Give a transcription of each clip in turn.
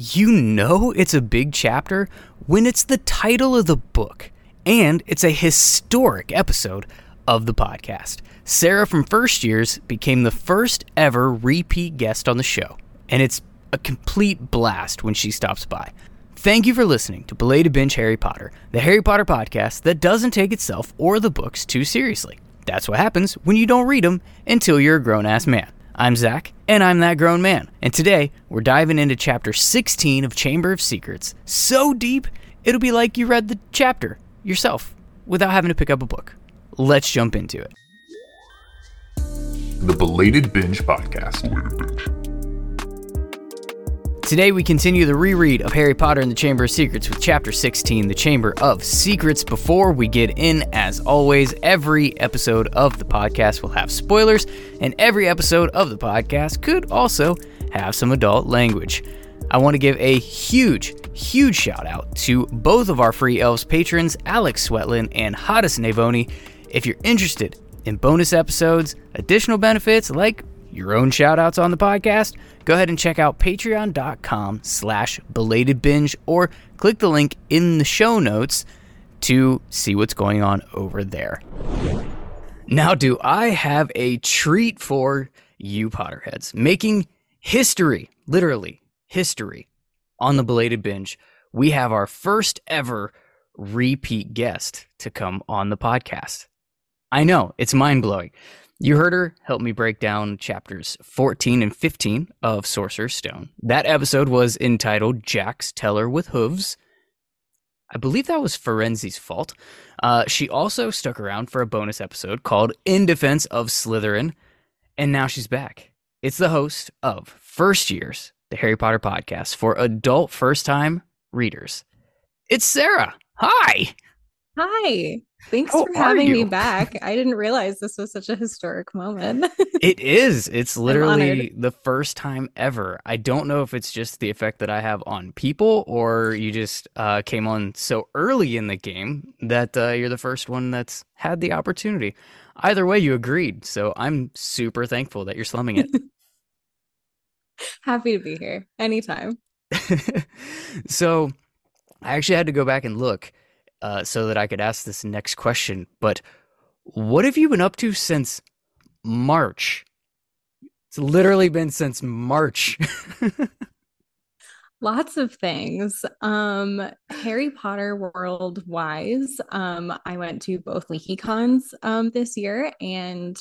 You know it's a big chapter when it's the title of the book, and it's a historic episode of the podcast. Sarah from First Years became the first ever repeat guest on the show, and it's a complete blast when she stops by. Thank you for listening to Belated Binge Harry Potter, the Harry Potter podcast that doesn't take itself or the books too seriously. That's what happens when you don't read them until you're a grown ass man. I'm Zach, and I'm that grown man. And today, we're diving into chapter 16 of Chamber of Secrets. So deep, it'll be like you read the chapter yourself without having to pick up a book. Let's jump into it. The Belated Binge Podcast. Today we continue the reread of Harry Potter and the Chamber of Secrets with Chapter 16, The Chamber of Secrets. Before we get in, as always, every episode of the podcast will have spoilers, and every episode of the podcast could also have some adult language. I want to give a huge, huge shout out to both of our Free Elves patrons, Alex Swetlin and Hottest Navoni. If you're interested in bonus episodes, additional benefits like your own shout outs on the podcast, go ahead and check out patreon.com slash belated binge or click the link in the show notes to see what's going on over there. Now, do I have a treat for you Potterheads? Making history, literally history, on the belated binge. We have our first ever repeat guest to come on the podcast. I know, it's mind blowing. You heard her help me break down chapters 14 and 15 of Sorcerer's Stone. That episode was entitled Jack's Teller with Hooves. I believe that was Firenze's fault. Uh, she also stuck around for a bonus episode called In Defense of Slytherin, and now she's back. It's the host of First Years, the Harry Potter podcast for adult first time readers. It's Sarah. Hi. Hi. Thanks How for having me back. I didn't realize this was such a historic moment. It is. It's literally the first time ever. I don't know if it's just the effect that I have on people or you just uh, came on so early in the game that uh, you're the first one that's had the opportunity. Either way, you agreed. So I'm super thankful that you're slumming it. Happy to be here anytime. so I actually had to go back and look uh, so that I could ask this next question. But what have you been up to since March? It's literally been since March. Lots of things. Um, Harry Potter World wise, um, I went to both LeakyCons um this year and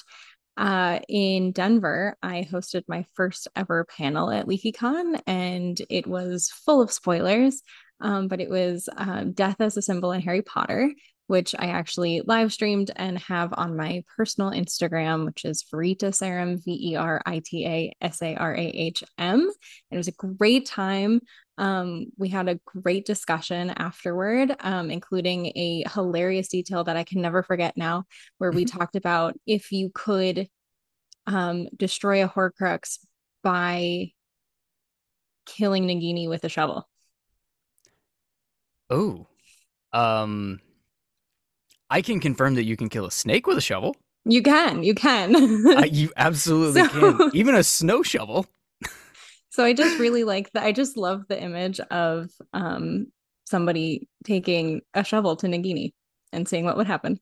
uh in Denver, I hosted my first ever panel at LeakyCon and it was full of spoilers. Um, but it was um, Death as a Symbol in Harry Potter, which I actually live streamed and have on my personal Instagram, which is Verita Sarum, V E R I T A S A R A H M. It was a great time. Um, we had a great discussion afterward, um, including a hilarious detail that I can never forget now, where we talked about if you could um, destroy a Horcrux by killing Nagini with a shovel. Oh. Um I can confirm that you can kill a snake with a shovel. You can, you can. I, you absolutely So- can. Even a snow shovel. so I just really like that. I just love the image of um somebody taking a shovel to Nagini and seeing what would happen.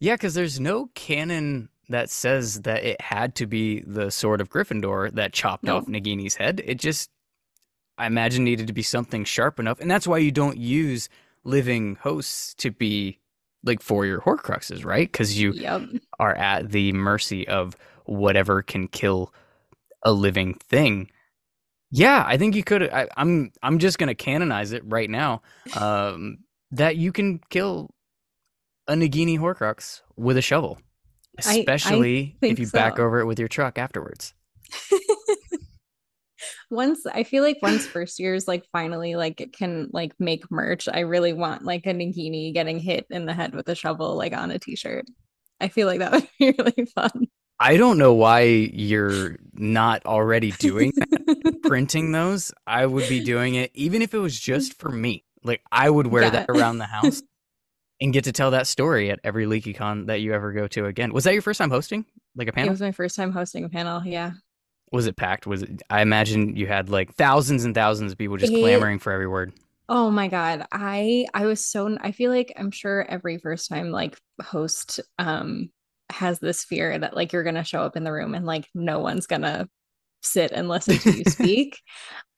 Yeah, because there's no canon that says that it had to be the sword of Gryffindor that chopped No. off Nagini's head. It just, I imagine, needed to be something sharp enough, and that's why you don't use living hosts to be like for your Horcruxes, right? Because you Yep. are at the mercy of whatever can kill a living thing. Yeah, I think you could. I, I'm I'm just gonna canonize it right now. Um, that you can kill a Nagini Horcrux with a shovel, I- I especially if you back over it with your truck afterwards. once I feel like once first years like finally like can like make merch, I really want like a Nagini getting hit in the head with a shovel like on a t-shirt. I feel like that would be really fun. I don't know why you're not already doing that, printing those. I would be doing it even if it was just for me. Like I would wear Yeah. that around the house and get to tell that story at every LeakyCon that you ever go to again. Was that your first time hosting? Like a panel? It was my first time hosting a panel. Yeah. Was it packed? Was it? I imagine you had like thousands and thousands of people just It- clamoring for every word. Oh my God. I I was so I feel like I'm sure every first time like host um has this fear that like you're gonna show up in the room and like no one's gonna sit and listen to you speak.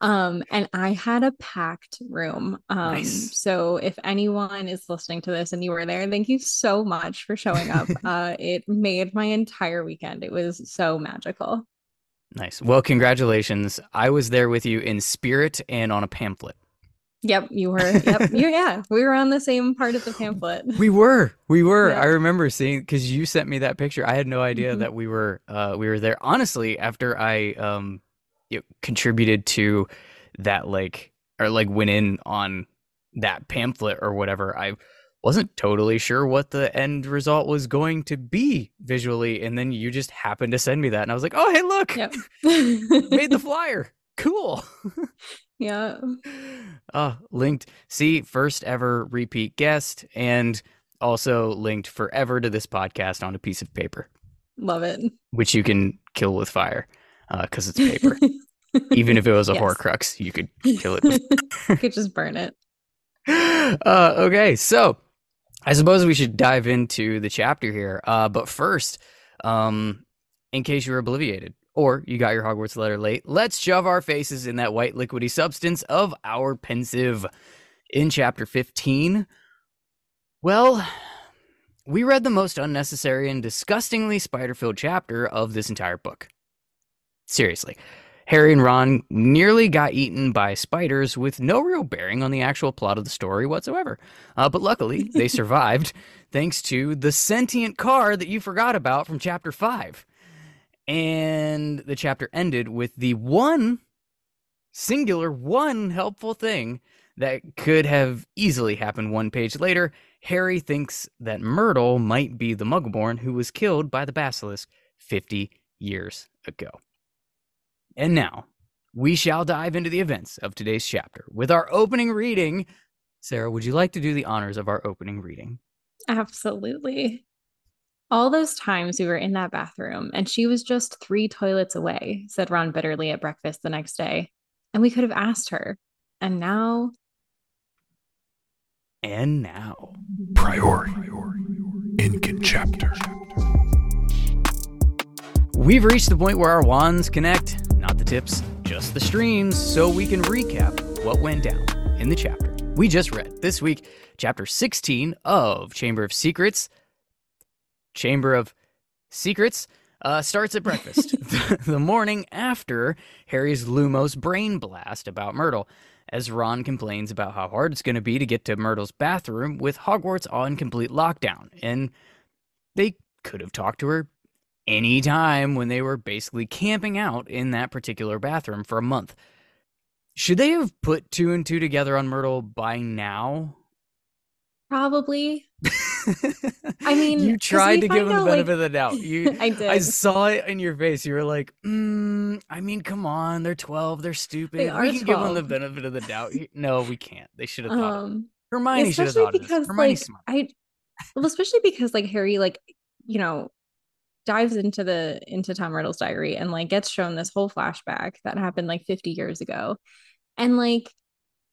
Um and I had a packed room. Um Nice. so if anyone is listening to this and you were there, thank you so much for showing up. uh it made my entire weekend. It was so magical. Nice. Well, congratulations. I was there with you in spirit and on a pamphlet. Yep, you were yep, you yeah, we were on the same part of the pamphlet. We were, we were. Yeah. I remember seeing because you sent me that picture. I had no idea Mhm. that we were, uh, we were there. Honestly, after I um, you know, contributed to that, like, or like went in on that pamphlet or whatever, I wasn't totally sure what the end result was going to be visually, and then you just happened to send me that, and I was like, oh, hey, look, Yep. made the flyer. Cool. yeah. uh, linked. See, first ever repeat guest, and also linked forever to this podcast on a piece of paper, Love it. which you can kill with fire because it's paper. Even if it was a Yes. Horcrux, you could kill it. You could just burn it. uh, okay, so I suppose we should dive into the chapter here. Uh, but first, um, in case you were obliviated or you got your Hogwarts letter late, let's shove our faces in that white liquidy substance of our Pensieve. In chapter 15, well, we read the most unnecessary and disgustingly spider filled chapter of this entire book. Seriously. Harry and Ron nearly got eaten by spiders with no real bearing on the actual plot of the story whatsoever. Uh, but luckily, they survived thanks to the sentient car that you forgot about from chapter 5. And the chapter ended with the one singular, one helpful thing that could have easily happened one page later. Harry thinks that Myrtle might be the Muggleborn who was killed by the basilisk 50 years ago. And now, we shall dive into the events of today's chapter with our opening reading. Sarah, would you like to do the honors of our opening reading? Absolutely. All those times we were in that bathroom and she was just three toilets away, said Ron bitterly at breakfast the next day. And we could have asked her. And now, And now, Priority. Incan chapter. we've reached the point where our wands connect, not the tips, just the streams, so we can recap what went down in the chapter we just read this week, chapter 16 of Chamber of Secrets. Chamber of Secrets uh, starts at breakfast, the morning after Harry's Lumos brain blast about Myrtle, as Ron complains about how hard it's going to be to get to Myrtle's bathroom with Hogwarts on complete lockdown. And they could have talked to her any time when they were basically camping out in that particular bathroom for a month. Should they have put two and two together on Myrtle by now? probably. I mean, you tried to give them the out, like- benefit of the doubt. You, I did. I saw it in your face. You were like, mm, I mean, come on, they're twelve, they're stupid. They we are can give them the benefit of the doubt. No, we can't. They should have thought. um, Hermione should have especially thought of this. because Hermione's like smart. I well, especially because like Harry like you know dives into the into Tom Riddle's diary and like gets shown this whole flashback that happened like 50 years ago. And like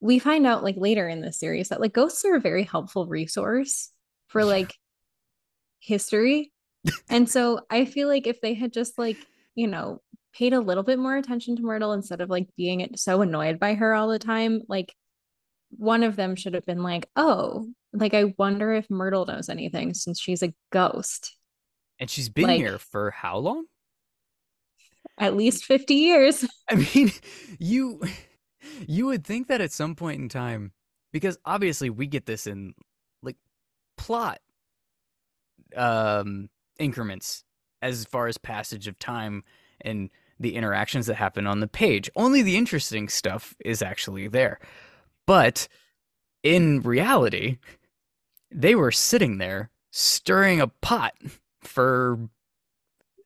we find out like later in this series that like ghosts are a very helpful resource for like history. and so I feel like if they had just like, you know, paid a little bit more attention to Myrtle instead of like being so annoyed by her all the time, like one of them should have been like, "Oh, like I wonder if Myrtle knows anything since she's a ghost." And she's been like- here for how long? At least 50 years. I mean, you you would think that at some point in time, because obviously we get this in like plot um increments as far as passage of time and the interactions that happen on the page. Only the interesting stuff is actually there. But in reality, they were sitting there stirring a pot for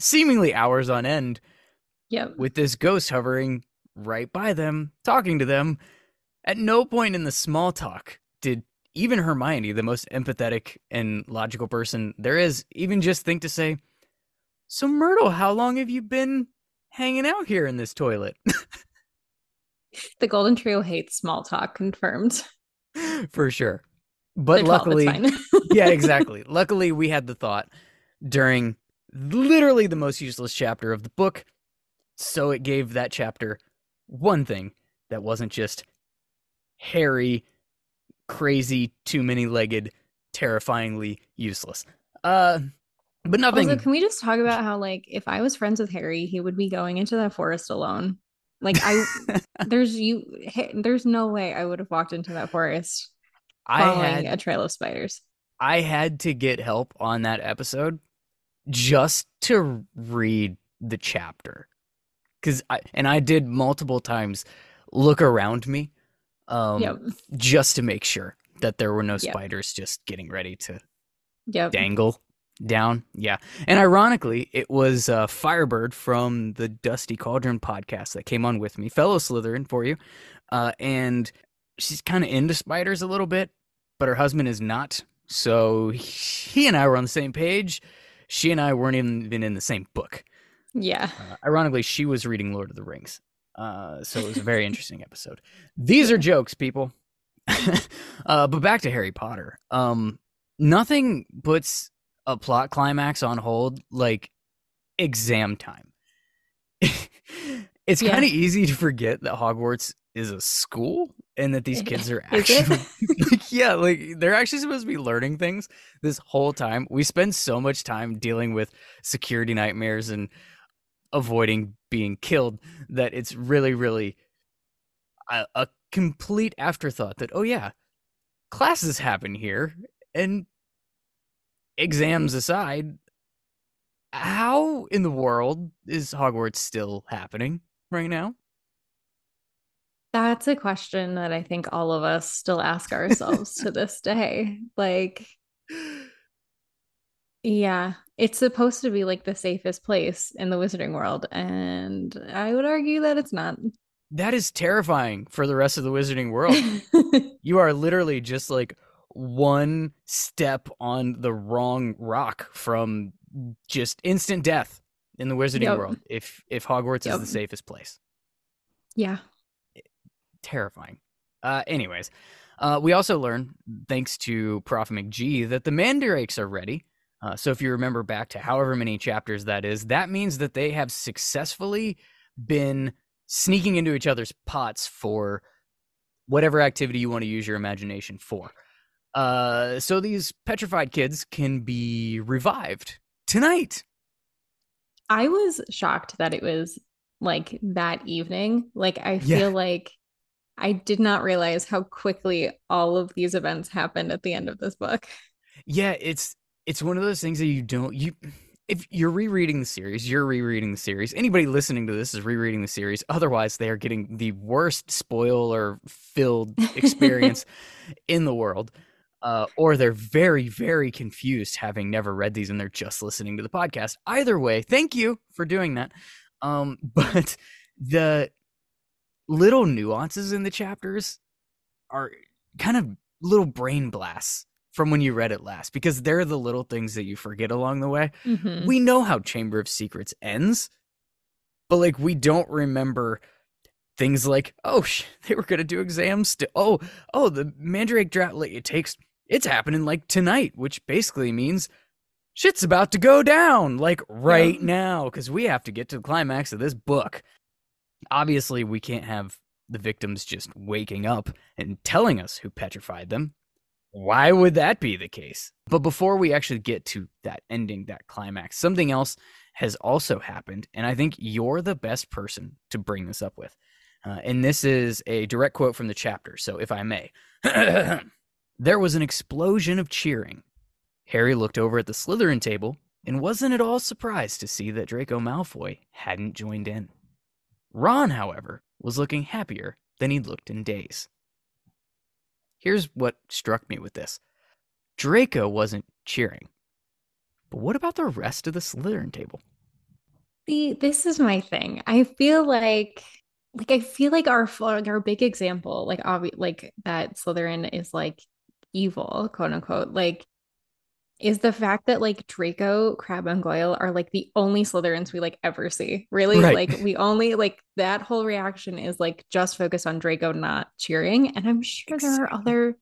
seemingly hours on end Yep. with this ghost hovering right by them, talking to them. At no point in the small talk did even Hermione, the most empathetic and logical person there is, even just think to say, So, Myrtle, how long have you been hanging out here in this toilet. the Golden Trio hates small talk, confirmed. For sure. But luckily, yeah, exactly. Luckily, we had the thought during literally the most useless chapter of the book. So it gave that chapter one thing that wasn't just hairy, crazy, too many legged, terrifyingly useless. Uh, but nothing. Also, can we just talk about how, like, if I was friends with Harry, he would be going into that forest alone. Like, I, there's you, there's no way I would have walked into that forest following I had, a trail of spiders. I had to get help on that episode just to read the chapter. Cause I, and I did multiple times look around me, um, yep. just to make sure that there were no spiders just getting ready to yep. dangle down. Yeah. And ironically, it was uh, Firebird from the Dusty Cauldron podcast that came on with me, fellow Slytherin for you. Uh, and she's kind of into spiders a little bit, but her husband is not. So he and I were on the same page. She and I weren't even in the same book. Yeah. Uh, ironically, she was reading Lord of the Rings. Uh, so it was a very interesting episode. These are jokes, people. uh, but back to Harry Potter. Um, nothing puts a plot climax on hold like exam time. it's yeah. kind of easy to forget that Hogwarts is a school and that these kids are actually like, yeah like they're actually supposed to be learning things this whole time. We spend so much time dealing with security nightmares and avoiding being killed that it's really really a, a complete afterthought that oh yeah classes happen here. And exams aside how in the world is hogwarts still happening right now that's a question that I think all of us still ask ourselves to this day. Like, yeah, it's supposed to be like the safest place in the wizarding world. And I would argue that it's not. That is terrifying for the rest of the wizarding world. you are literally just like one step on the wrong rock from just instant death in the wizarding yep. world if if Hogwarts yep. is the safest place. Yeah terrifying. Uh, anyways, uh, we also learn, thanks to Prof. McGee, that the mandrakes are ready. Uh, so if you remember back to however many chapters that is, that means that they have successfully been sneaking into each other's pots for whatever activity you want to use your imagination for. Uh, so these petrified kids can be revived tonight. I was shocked that it was like that evening. Like I feel yeah. like I did not realize how quickly all of these events happened at the end of this book. Yeah, it's it's one of those things that you don't you if you're rereading the series, you're rereading the series. Anybody listening to this is rereading the series. Otherwise, they are getting the worst spoiler filled experience in the world. Uh, or they're very, very confused having never read these and they're just listening to the podcast. Either way, thank you for doing that. Um, but the little nuances in the chapters are kind of little brain blasts from when you read it last because they're the little things that you forget along the way. Mm-hmm. We know how Chamber of Secrets ends, but like we don't remember things like oh sh- they were gonna do exams. St- oh oh the Mandrake Draught like, it takes it's happening like tonight, which basically means shit's about to go down like right yeah. now because we have to get to the climax of this book obviously we can't have the victims just waking up and telling us who petrified them. Why would that be the case? But before we actually get to that ending, that climax, something else has also happened. And I think you're the best person to bring this up with. Uh, and this is a direct quote from the chapter. So if I may, there was an explosion of cheering. Harry looked over at the Slytherin table and wasn't at all surprised to see that Draco Malfoy hadn't joined in. Ron, however, was looking happier than he'd looked in days. Here's what struck me with this Draco wasn't cheering. But what about the rest of the Slytherin table? See, this is my thing. I feel like like I feel like our our big example, like obvi- like that Slytherin is like evil, quote unquote. Like is the fact that like Draco, Crabbe, and Goyle are like the only Slytherins we like ever see. Really, Right. like we only like that whole reaction is like just focused on Draco not cheering, and I'm sure there are other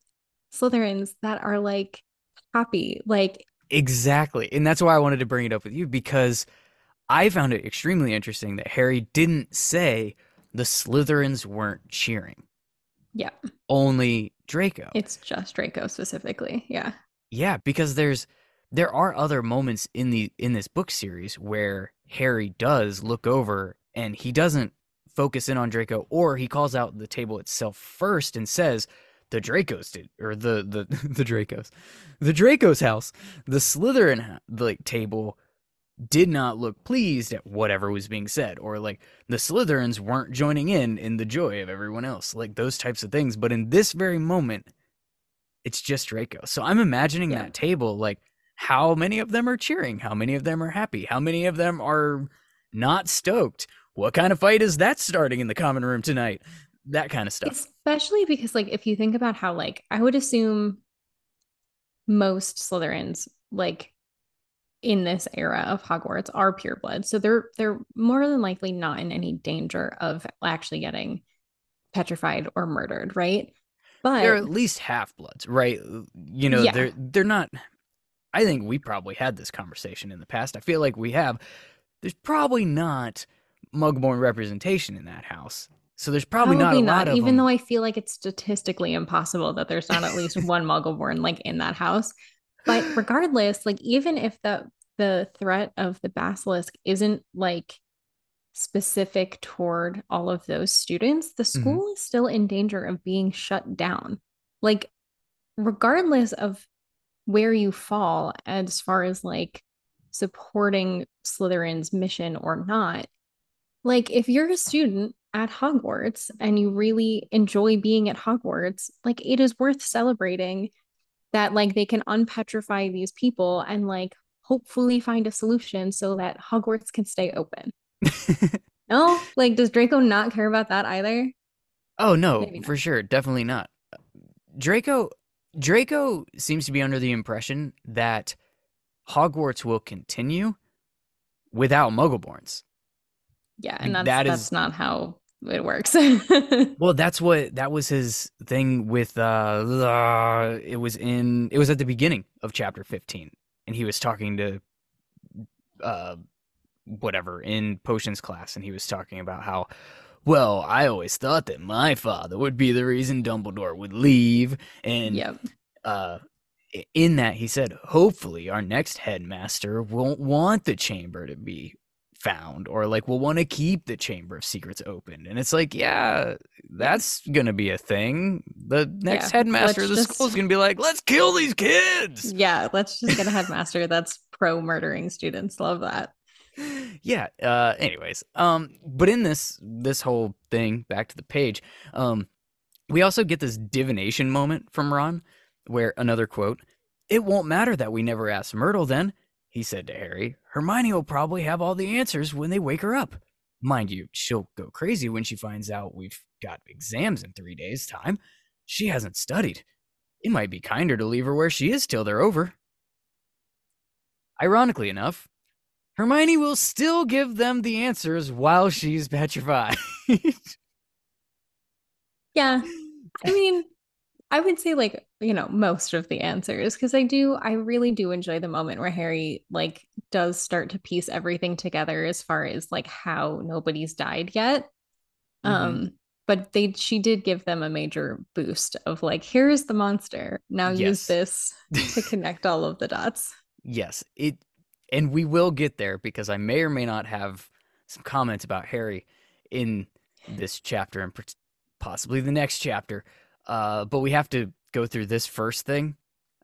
Slytherins that are like happy. Like Exactly. And that's why I wanted to bring it up with you because I found it extremely interesting that Harry didn't say the Slytherins weren't cheering, yeah, only Draco. it's just Draco specifically. Yeah, Yeah, because there's there are other moments in the in this book series where Harry does look over and he doesn't focus in on Draco or he calls out the table itself first and says the Dracos did or the the the Dracos. The Draco's house, the Slytherin like table did not look pleased at whatever was being said or like the Slytherins weren't joining in in the joy of everyone else. Like those types of things, but in this very moment it's just Draco. So I'm imagining Yeah. that table like how many of them are cheering? How many of them are happy? How many of them are not stoked? What kind of fight is that starting in the common room tonight? That kind of stuff. especially because like if you think about how like I would assume most Slytherins like in this era of Hogwarts are pureblood. So they're they're more than likely not in any danger of actually getting petrified or murdered, right? But they're at least half bloods, right? Uh, you know, Yeah. they're they're not I think we probably had this conversation in the past. I feel like we have. There's probably not Muggleborn representation in that house. So there's probably, not a lot of even them. though I feel like it's statistically impossible that there's not at least one Muggleborn like in that house. But regardless, like even if the the threat of the basilisk isn't like specific toward all of those students, the Mm-hmm. school is still in danger of being shut down. Like regardless of where you fall as far as like supporting Slytherin's mission or not, like if you're a student at Hogwarts and you really enjoy being at Hogwarts, like it is worth celebrating that like they can unpetrify these people and like hopefully find a solution so that Hogwarts can stay open. No, like does Draco not care about that either? Oh no, for sure, definitely not. Draco Draco seems to be under the impression that Hogwarts will continue without Muggleborns. Yeah, and that's that that's is- not how it works. Well, that's what that was his thing with uh, uh it was in it was at the beginning of chapter 15 and he was talking to uh whatever in potions class and he was talking about how well, I always thought that my father would be the reason Dumbledore would leave and yep. uh in that he said hopefully our next headmaster won't want the chamber to be found or like will want to keep the chamber of secrets open and it's like yeah that's gonna be a thing the next Yeah, headmaster of the let's school is gonna be like let's kill these kids Yeah, let's just get a headmaster that's pro murdering students. Love that. Yeah uh anyways um but in this this whole thing back to the page um we also get this divination moment from ron where another quote it won't matter that we never asked myrtle then he said to harry. Hermione will probably have all the answers when they wake her up. Mind you she'll go crazy when she finds out we've got exams in three days time. She hasn't studied. It might be kinder to leave her where she is till they're over. Ironically enough Hermione will still give them the answers while she's petrified. Yeah. I mean, I would say like, you know, most of the answers because I do I really do enjoy the moment where Harry like does start to piece everything together as far as like how nobody's died yet. Mhm. Um but they she did give them a major boost of like here's the monster. Now use this to connect all of the dots. yes, it and we will get there because I may or may not have some comments about Harry in this chapter and possibly the next chapter. Uh, but we have to go through this first thing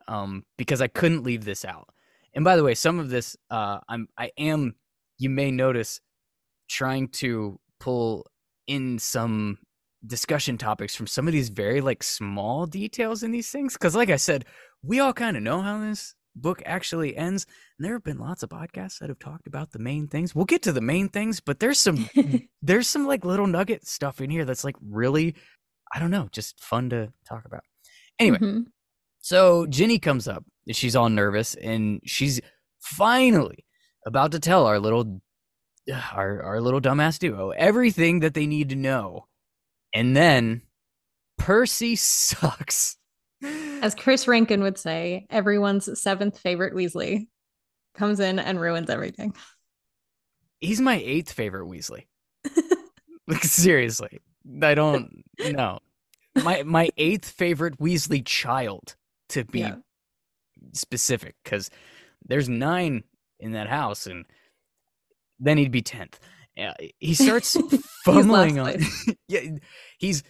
um, because I couldn't leave this out. And by the way, some of this uh, I'm I am you may notice trying to pull in some discussion topics from some of these very like small details in these things because like I said, we all kind of know how this book actually ends. And there have been lots of podcasts that have talked about the main things. We'll get to the main things, but there's some there's some like little nugget stuff in here that's like really I don't know, just fun to talk about. Anyway, Mhm. So Ginny comes up. She's all nervous and she's finally about to tell our little our our little dumbass duo everything that they need to know. And then Percy sucks. As Chris Rankin would say, everyone's seventh favorite Weasley comes in and ruins everything. He's my eighth favorite Weasley. like seriously. I don't know. My my eighth favorite Weasley child to be Yeah. specific because there's nine in that house and then he'd be 10th yeah, he starts fumbling last on yeah he's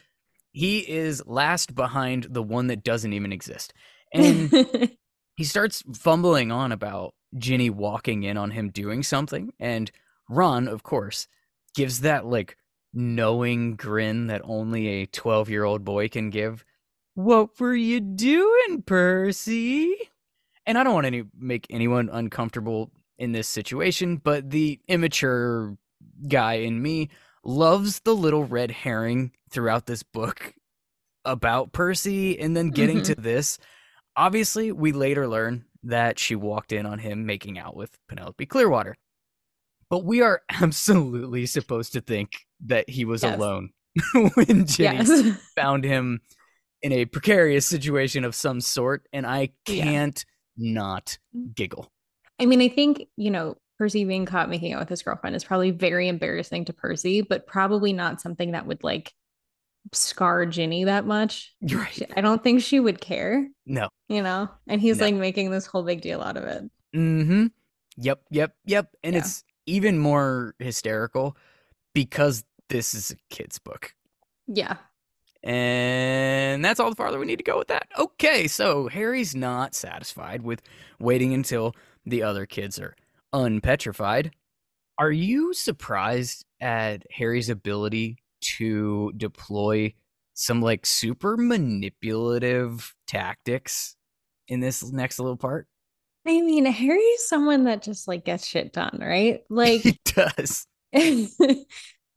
he is last behind the one that doesn't even exist. And he starts fumbling on about ginny walking in on him doing something and ron of course gives that like knowing grin that only a 12 year old boy can give. What were you doing percy? And I don't want to make anyone uncomfortable in this situation, but the immature guy in me loves the little red herring throughout this book about Percy and then getting to mm-hmm. this. Obviously, we later learn that she walked in on him making out with Penelope Clearwater. But we are absolutely supposed to think that he was Yes. alone when Ginny yes. found him in a precarious situation of some sort, and I can't not giggle. I mean, I think, you know, Percy being caught making out with his girlfriend is probably very embarrassing to Percy, but probably not something that would like scar Ginny that much. Right. I don't think she would care, No. you know? And he's No. like making this whole big deal out of it. Mm-hmm. Yep, yep, yep. And Yeah. it's even more hysterical because this is a kid's book. Yeah. And that's all the farther we need to go with that. Okay, so Harry's not satisfied with waiting until the other kids are unpetrified. Are you surprised at Harry's ability to deploy some like super manipulative tactics in this next little part? I mean, Harry's someone that just like gets shit done, right? Like he does.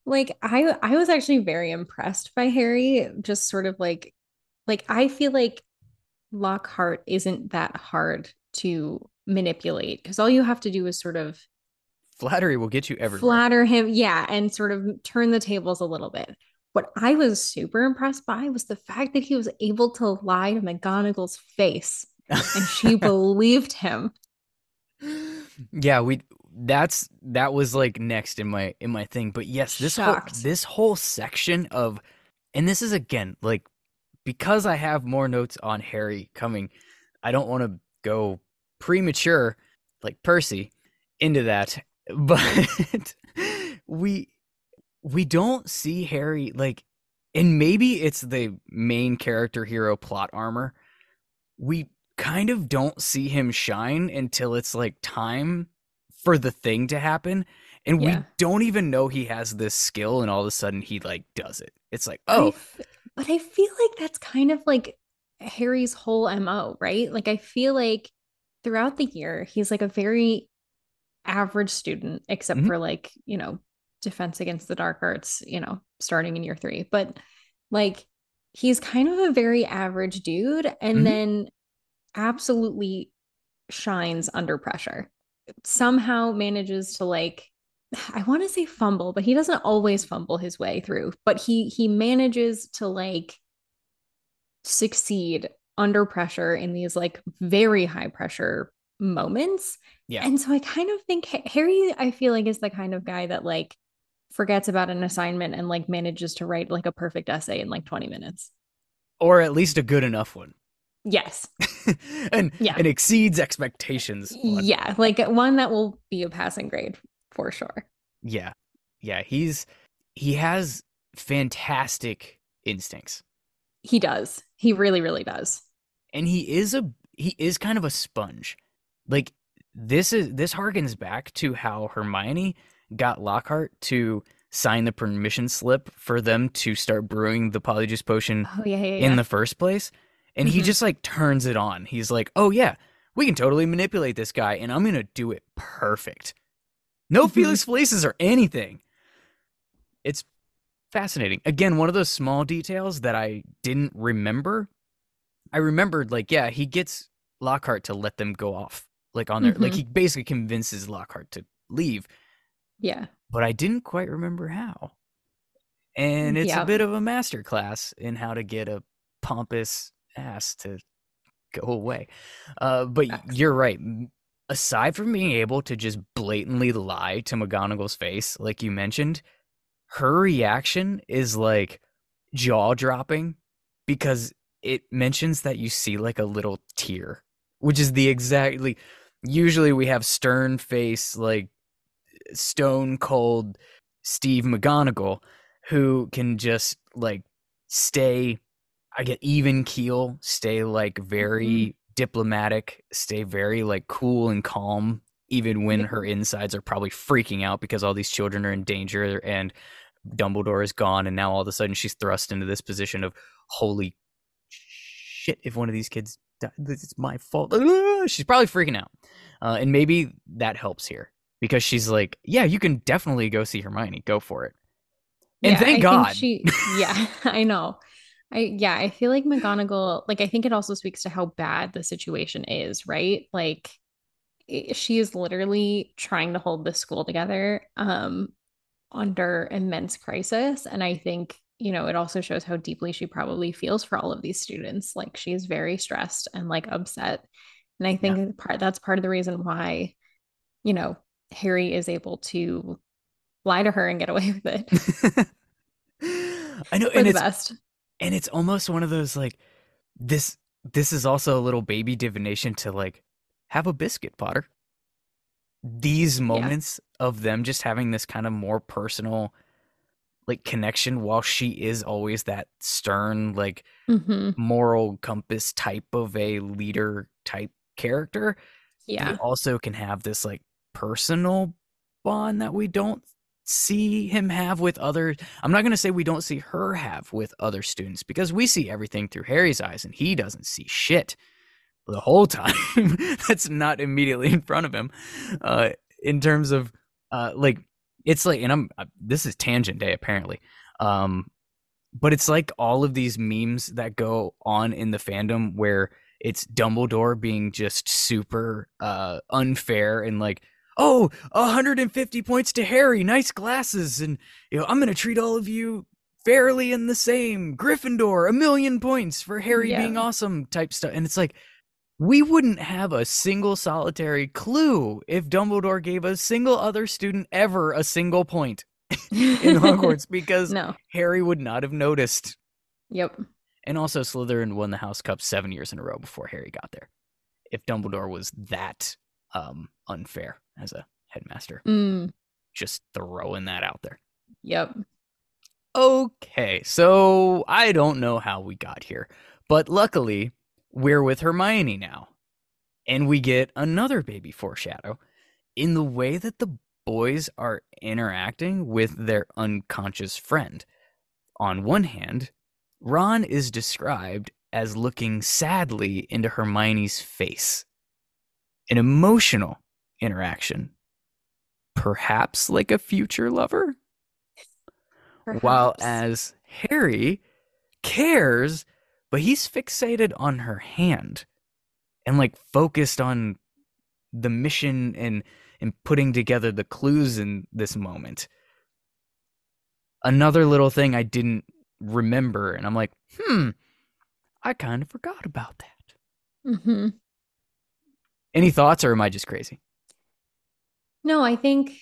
like I I was actually very impressed by Harry just sort of like like I feel like Lockhart isn't that hard to manipulate because all you have to do is sort of Flattery will get you everywhere. flatter him yeah and sort of turn the tables a little bit what I was super impressed by was the fact that he was able to lie to McGonagall's face and she believed him yeah, we that's that was like next in my in my thing. But yes, this whole this whole section of and this is again like because I have more notes on Harry coming, I don't want to go premature like Percy into that. But we we don't see Harry like and maybe it's the main character hero plot armor. We kind of don't see him shine until it's like time for the thing to happen. And Yeah. we don't even know he has this skill, and all of a sudden he like does it. It's like, oh, f- but I feel like that's kind of like Harry's whole MO, right? Like I feel like throughout the year, he's like a very average student, except Mhm. for like, you know, defense against the dark arts, you know, starting in year three. But like he's kind of a very average dude and Mhm. then absolutely shines under pressure. Somehow manages to like I want to say fumble, but he doesn't always fumble his way through. But he he manages to like succeed under pressure in these like very high pressure moments. Yeah. And so I kind of think Harry, I feel like is the kind of guy that like forgets about an assignment and like manages to write like a perfect essay in like 20 minutes. or at least a good enough one. Yes. and Yeah. and exceeds expectations. one. Yeah. Like one that will be a passing grade for sure. Yeah. Yeah, he's he has fantastic instincts. He does. He really, really does. And he is a he is kind of a sponge. Like this is this harkens back to how Hermione got Lockhart to sign the permission slip for them to start brewing the polyjuice potion Oh, yeah. Yeah. yeah. in the first place. And he Mhm. just like turns it on. He's like, "Oh yeah, we can totally manipulate this guy and I'm going to do it perfect." No Mhm. Felix Felicis or anything. It's fascinating. Again, one of those small details that I didn't remember I remembered like yeah, he gets Lockhart to let them go off like on their like Mhm. he basically convinces Lockhart to leave, Yeah. but I didn't quite remember how. And it's Yeah. a bit of a master class in how to get a pompous ass to go away. Uh, but Facts. you're right. Aside from being able to just blatantly lie to McGonagall's face, like you mentioned, her reaction is like jaw dropping because it mentions that you see like a little tear, which is the exactly. Usually we have stern face, like stone cold Steve McGonagall, who can just like stay, I get even keel, stay like very mm-hmm. diplomatic, stay very like cool and calm, even when her insides are probably freaking out because all these children are in danger and Dumbledore is gone, and now all of a sudden she's thrust into this position of holy shit! If one of these kids, die, it's my fault. She's probably freaking out, uh, and maybe that helps here because she's like, yeah, you can definitely go see Hermione, go for it. And Yeah, thank I God. she yeah, I know. I yeah, I feel like McGonagall, like I think it also speaks to how bad the situation is, right? Like she is literally trying to hold the school together um under immense crisis and I think, you know, it also shows how deeply she probably feels for all of these students. Like she is very stressed and like upset. And I think part that's part of the reason why, you know, Harry is able to lie to her and get away with it I know, and the it's best. and it's almost one of those like this. This is also a little baby divination to like have a biscuit, Potter. These moments of them just having this kind of more personal, like connection, while she is always that stern, like hmm moral compass type of a leader type character. Yeah. also can have this like personal bond that we don't see him have with other I'm not going to say we don't see her have with other students because we see everything through Harry's eyes and he doesn't see shit the whole time that's not immediately in front of him uh in terms of uh like it's like and I'm uh, this is tangent day apparently. Um but it's like all of these memes that go on in the fandom where it's Dumbledore being just super uh unfair and like oh 150 points to Harry nice glasses and you know I'm to treat all of you fairly and the same. Gryffindor a million points for Harry Yeah. being awesome type stuff. And it's like we wouldn't have a single solitary clue if Dumbledore gave a single other student ever a single point in Hogwarts because no. Harry would not have noticed. Yep. And also, Slytherin won the House Cup seven years in a row before Harry got there. If Dumbledore was that um, unfair as a headmaster, Mm, just throwing that out there. yep. Okay, so I don't know how we got here, but luckily we're with Hermione now. And we get another baby foreshadow in the way that the boys are interacting with their unconscious friend. On one hand, Ron is described as looking sadly into Hermione's face. An emotional interaction. Perhaps like a future lover? While as Harry cares, but he's fixated on her hand and like focused on the mission and and putting together the clues in this moment. Another little thing I didn't remember, and I'm like, hmm, I kind of forgot about that. mm-hmm. Any thoughts, or am I just crazy? No, I think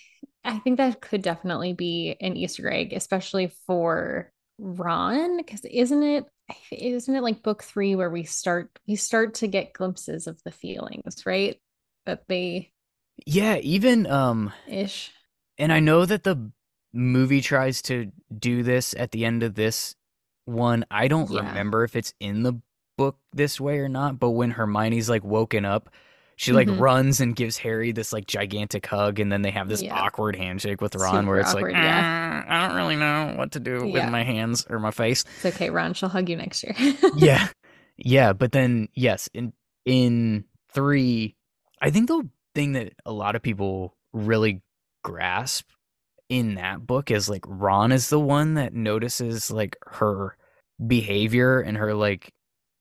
I think that could definitely be an Easter egg, especially for Ron, because isn't it isn't it like book three where we start we start to get glimpses of the feelings, right? That they Yeah, even um, ish. and I know that the movie tries to do this at the end of this one. I don't Yeah. remember if it's in the book this way or not, but when Hermione's like woken up, she like Mhm. runs and gives Harry this like gigantic hug, and then they have this Yeah. awkward handshake with Ron where it's awkward, like, yeah. "Ah, I don't really know what to do Yeah. with my hands or my face. It's okay, Ron. She'll hug you next year. yeah yeah but then yes in in three i think the thing that a lot of people really grasp in that book is like ron is the one that notices like her behavior and her like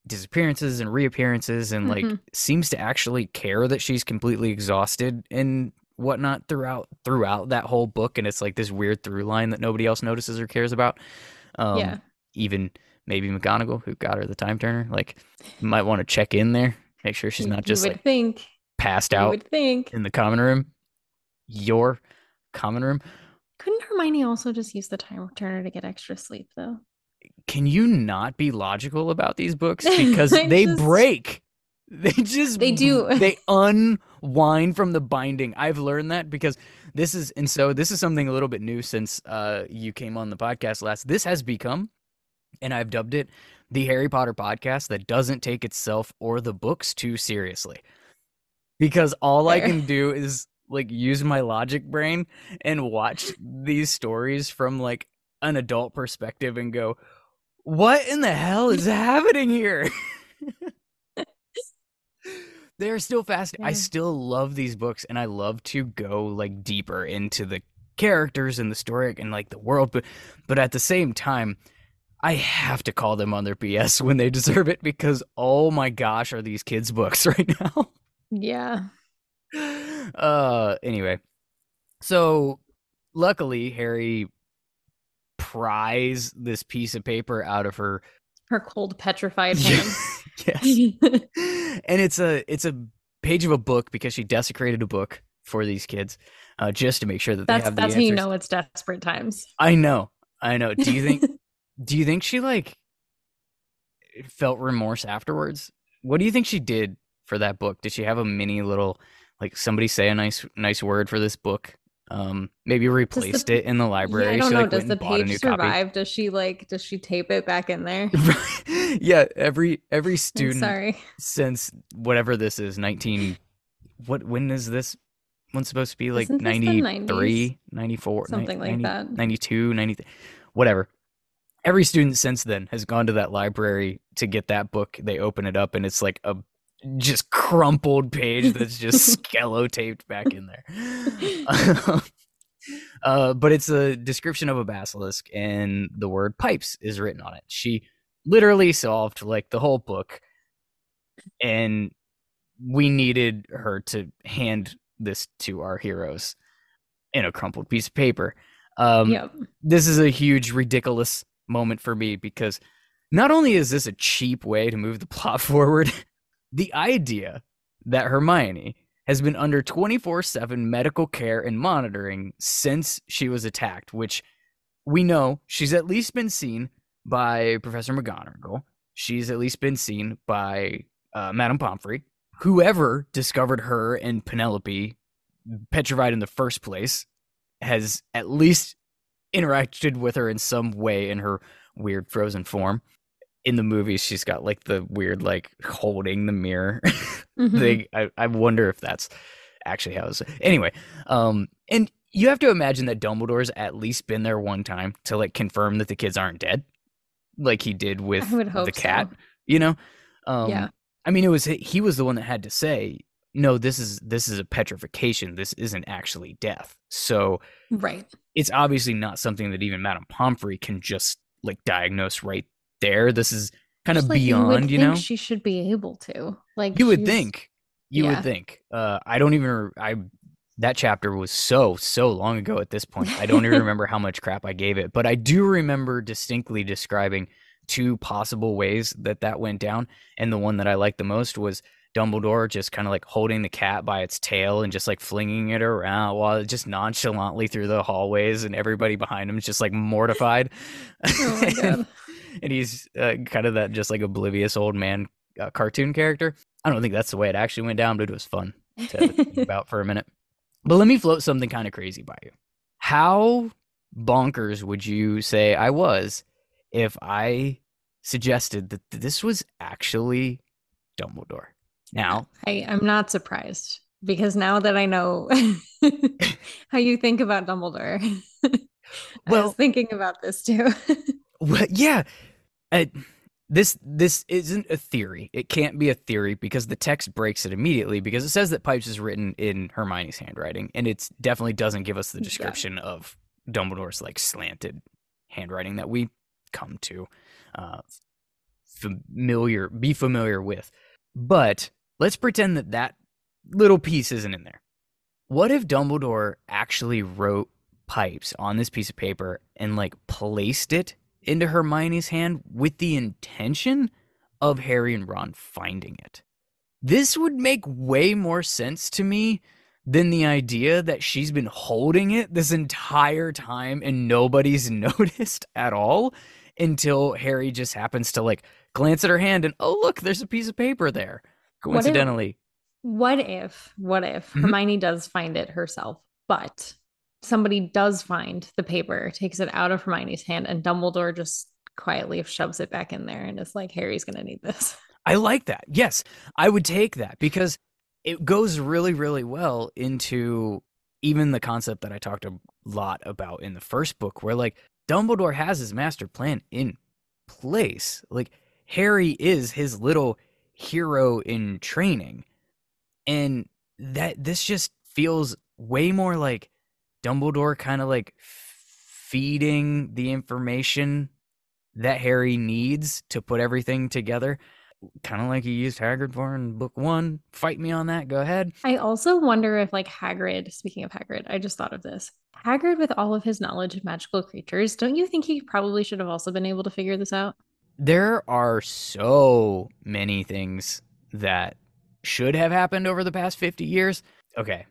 disappearances and reappearances and like Mhm. seems to actually care that she's completely exhausted and whatnot throughout throughout that whole book and it's like this weird through line that nobody else notices or cares about um Yeah. even maybe McGonagall who got her the time turner like might want to check in there make sure she's not just would like think. passed out would think. in the common room your common room Couldn't Hermione also just use the time turner to get extra sleep though? Can you not be logical about these books? Because they just- break. They just They do. they unwind from the binding. I've learned that because this is and so this is something a little bit new since uh you came on the podcast last. This has become and i've dubbed it the harry potter podcast that doesn't take itself or the books too seriously. Because all i can do is like use my logic brain and watch these stories from like an adult perspective and go what in the hell is happening here? They're still fast. I still love these books and i love to go like deeper into the characters and the story and like the world but but at the same time i have to call them on their bs when they deserve it because oh my gosh are these kids books right now? Yeah. uh anyway. So luckily harry pries this piece of paper out of her Her cold petrified hands. yes. And it's a it's a page of a book because she desecrated a book for these kids uh just to make sure that they that's have the that's how you know it's desperate times. i know. I know. Do you think do you think she like felt remorse afterwards? What do you think she did for that book? Did she have a mini little like somebody say a nice nice word for this book um maybe replaced it in the Yeah, library I don't she know. like Does the page new copy survive? Does she like? Does she tape it back in there? yeah every every I'm student sorry. since whatever this is 19 what when is this one supposed to be like Isn't 93 94 Something like that. 92 90 whatever every student since then has gone to that library to get that book they open it up and it's like a just crumpled page that's just Spellotaped back in there. Uh, but it's a description of a basilisk and the word pipes is written on it. She literally solved like the whole book and we needed her to hand this to our heroes in a crumpled piece of paper. Um, yep. this is a huge ridiculous moment for me because not only is this a cheap way to move the plot forward the idea that hermione has been under 24/7 medical care and monitoring since she was attacked which we know she's at least been seen by professor mcgonagall she's at least been seen by uh, madame pomfrey whoever discovered her and penelope petrified in the first place has at least interacted with her in some way in her weird frozen form. In the movies, she's got like the weird, like holding the mirror Mhm. thing. I, I wonder if that's actually how it's. Anyway, um, and you have to imagine that Dumbledore's at least been there one time to like confirm that the kids aren't dead, like he did with I would hope the cat. so. You know, um, Yeah. I mean, it was he was the one that had to say, "No, this is this is a petrification. This isn't actually death." So Right. it's obviously not something that even Madame Pomfrey can just like diagnose right there. This is kind of like, you, beyond, you, think know. she should be able to. Like You would think. You yeah. would think. Uh, I don't even. I that chapter was so so long ago at this point. I don't even remember how much crap I gave it, but I do remember distinctly describing two possible ways that that went down, and the one that I liked the most was Dumbledore just kind of like holding the cat by its tail and just like flinging it around while just nonchalantly through the hallways, and everybody behind him is just like mortified. Oh my god. and he's uh, kind of that just like oblivious old man uh, cartoon character. I don't think that's the way it actually went down, but it was fun to think about for a minute. But let me float something kind of crazy by you. How bonkers would you say I was if I suggested that this was actually Dumbledore? Now, I, I'm not surprised because now that I know how you think about Dumbledore, I Well- was thinking about this too. Well, yeah. This this isn't a theory. It can't be a theory because the text breaks it immediately because it says that Pipes is written in Hermione's handwriting, and it definitely doesn't give us the Yeah. description of Dumbledore's like slanted handwriting that we come to uh, familiar be familiar with. But let's pretend that that little piece isn't in there. What if Dumbledore actually wrote pipes on this piece of paper and like placed it into Hermione's hand with the intention of Harry and Ron finding it? This would make way more sense to me than the idea that she's been holding it this entire time and nobody's noticed at all until Harry just happens to like glance at her hand and oh look there's a piece of paper there coincidentally what if what if Mhm. hermione does find it herself but somebody does find the paper takes it out of hermione's hand and dumbledore just quietly shoves it back in there and is like harry's gonna need this I like that. Yes, I would take that because it goes really, really well into even the concept that I talked a lot about in the first book, where like Dumbledore has his master plan in place. Like Harry is his little hero in training. And that this just feels way more like Dumbledore kind of like feeding the information that Harry needs to put everything together kind of like he used Hagrid for in book one. Fight me on that. Go ahead. i also wonder if like hagrid speaking of hagrid i just thought of this hagrid with all of his knowledge of magical creatures don't you think he probably should have also been able to figure this out There are so many things that should have happened over the past 50 years. Okay.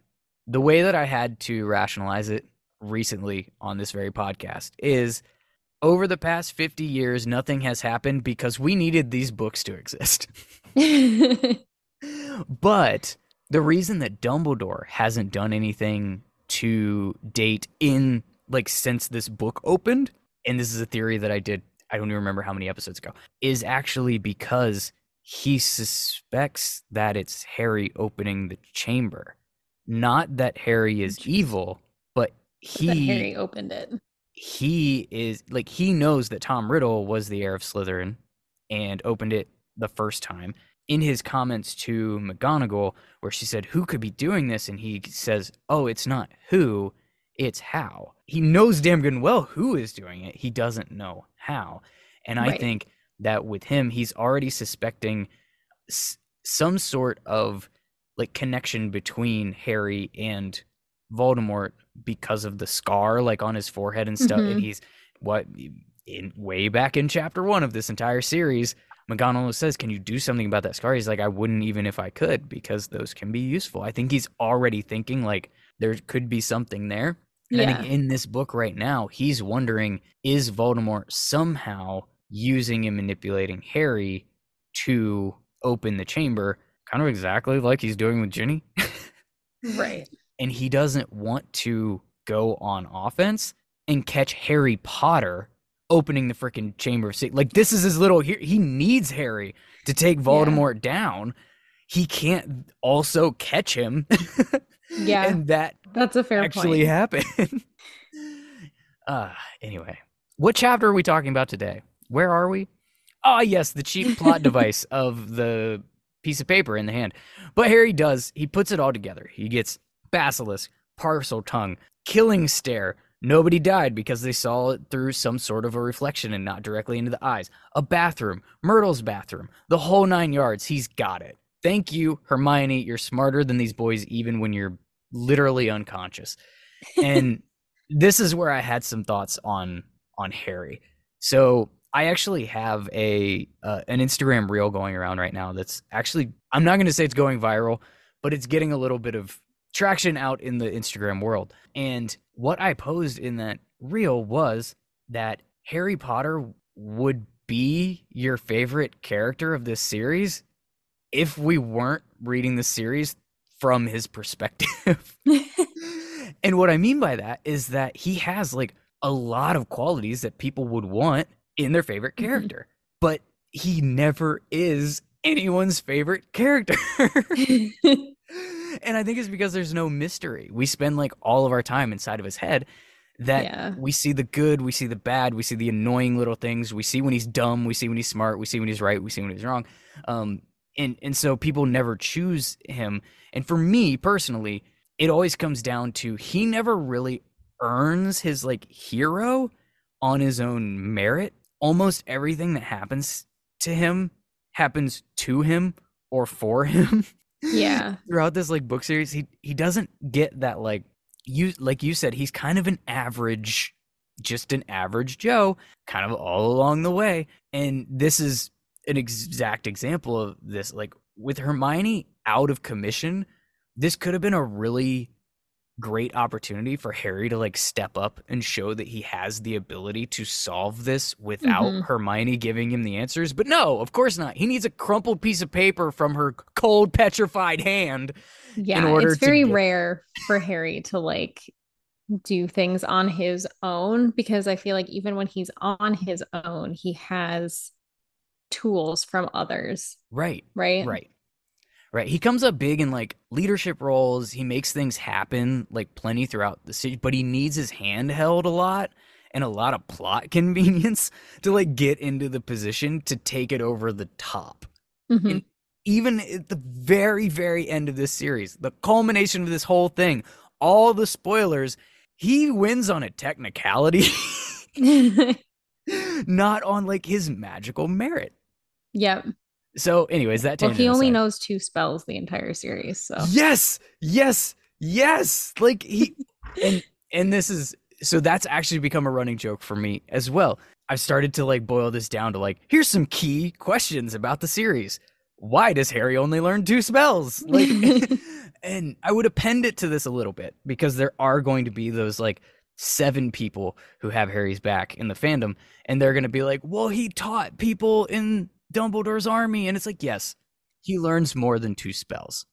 The way that I had to rationalize it recently on this very podcast is over the past 50 years, nothing has happened because we needed these books to exist. but the reason that Dumbledore hasn't done anything to date in like since this book opened, and this is a theory that I did, I don't even remember how many episodes ago, is actually because he suspects that it's Harry opening the chamber. Not that Harry is evil, but he harry opened it he is like he knows that Tom Riddle was the heir of Slytherin and opened it the first time. In his comments to McGonagall, where she said, Who could be doing this? And he says, Oh, it's not who, it's how. He knows damn good and well who is doing it. He doesn't know how. And I think that with him, he's already suspecting s- some sort of like connection between Harry and Voldemort because of the scar like on his forehead and stuff. And Mhm. he's what in way back in chapter one of this entire series, McGonagall says, Can you do something about that scar? He's like, I wouldn't even if I could, because those can be useful. I think he's already thinking like there could be something there. And I yeah think in this book right now, he's wondering is Voldemort somehow using and manipulating Harry to open the chamber, kind of exactly like he's doing with Ginny? right and he doesn't want to go on offense and catch Harry Potter opening the freaking chamber of secrets. Like this is his little he, he needs Harry to take Voldemort down. He can't also catch him. Yeah. and that that's a fair actually point happened. uh anyway, what chapter are we talking about today? Where are we? Ah, yes, the cheap plot device of the piece of paper in the hand. But Harry does, he puts it all together. He gets basilisk, Parseltongue, killing stare. Nobody died because they saw it through some sort of a reflection and not directly into the eyes. A bathroom, Myrtle's bathroom, the whole nine yards. He's got it. Thank you, Hermione. You're smarter than these boys, even when you're literally unconscious. And this is where I had some thoughts on on Harry. So I actually have a uh, an Instagram reel going around right now that's actually I'm not going to say it's going viral, but it's getting a little bit of traction out in the Instagram world. And what I posed in that reel was that Harry Potter would be your favorite character of this series if we weren't reading the series from his perspective. and what I mean by that is that he has like a lot of qualities that people would want in their favorite Mhm. character, but he never is anyone's favorite character. and I think it's because there's no mystery. We spend like all of our time inside of his head that Yeah. we see the good, we see the bad, we see the annoying little things, we see when he's dumb, we see when he's smart, we see when he's right, we see when he's wrong. Um and and so people never choose him. And for me personally, it always comes down to he never really earns his like hero on his own merit. Almost everything that happens to him happens to him or for him. Yeah. Throughout this like book series, he he doesn't get that like you like you said, he's kind of an average just an average Joe, kind of all along the way. And this is an exact example of this. Like with Hermione out of commission, this could have been a really great opportunity for Harry to like step up and show that he has the ability to solve this without Mhm. Hermione giving him the answers. But no, of course not. He needs a crumpled piece of paper from her cold, petrified hand. Yeah. order It's very get- rare for Harry to like do things on his own because I feel like even when he's on his own, he has tools from others, Right. right? Right. Right. He comes up big in like leadership roles. He makes things happen like plenty throughout the city, but he needs his hand held a lot and a lot of plot convenience to like get into the position to take it over the top. Mhm. Even at the very, very end of this series, the culmination of this whole thing, all the spoilers, he wins on a technicality, not on like his magical merit. yep. So, anyways, that Well, he only aside. knows two spells the entire series. So Yes, yes, yes. Like he and and this is so that's actually become a running joke for me as well. I've started to like boil this down to like here's some key questions about the series. Why does Harry only learn two spells? Like and I would append it to this a little bit because there are going to be those like seven people who have Harry's back in the fandom and they're going to be like, "Well, he taught people in Dumbledore's army." And it's like, "Yes, he learns more than two spells."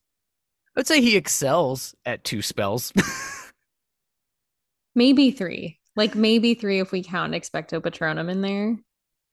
I'd say he excels at two spells. maybe three. Like maybe three if we count Expecto Patronum in there.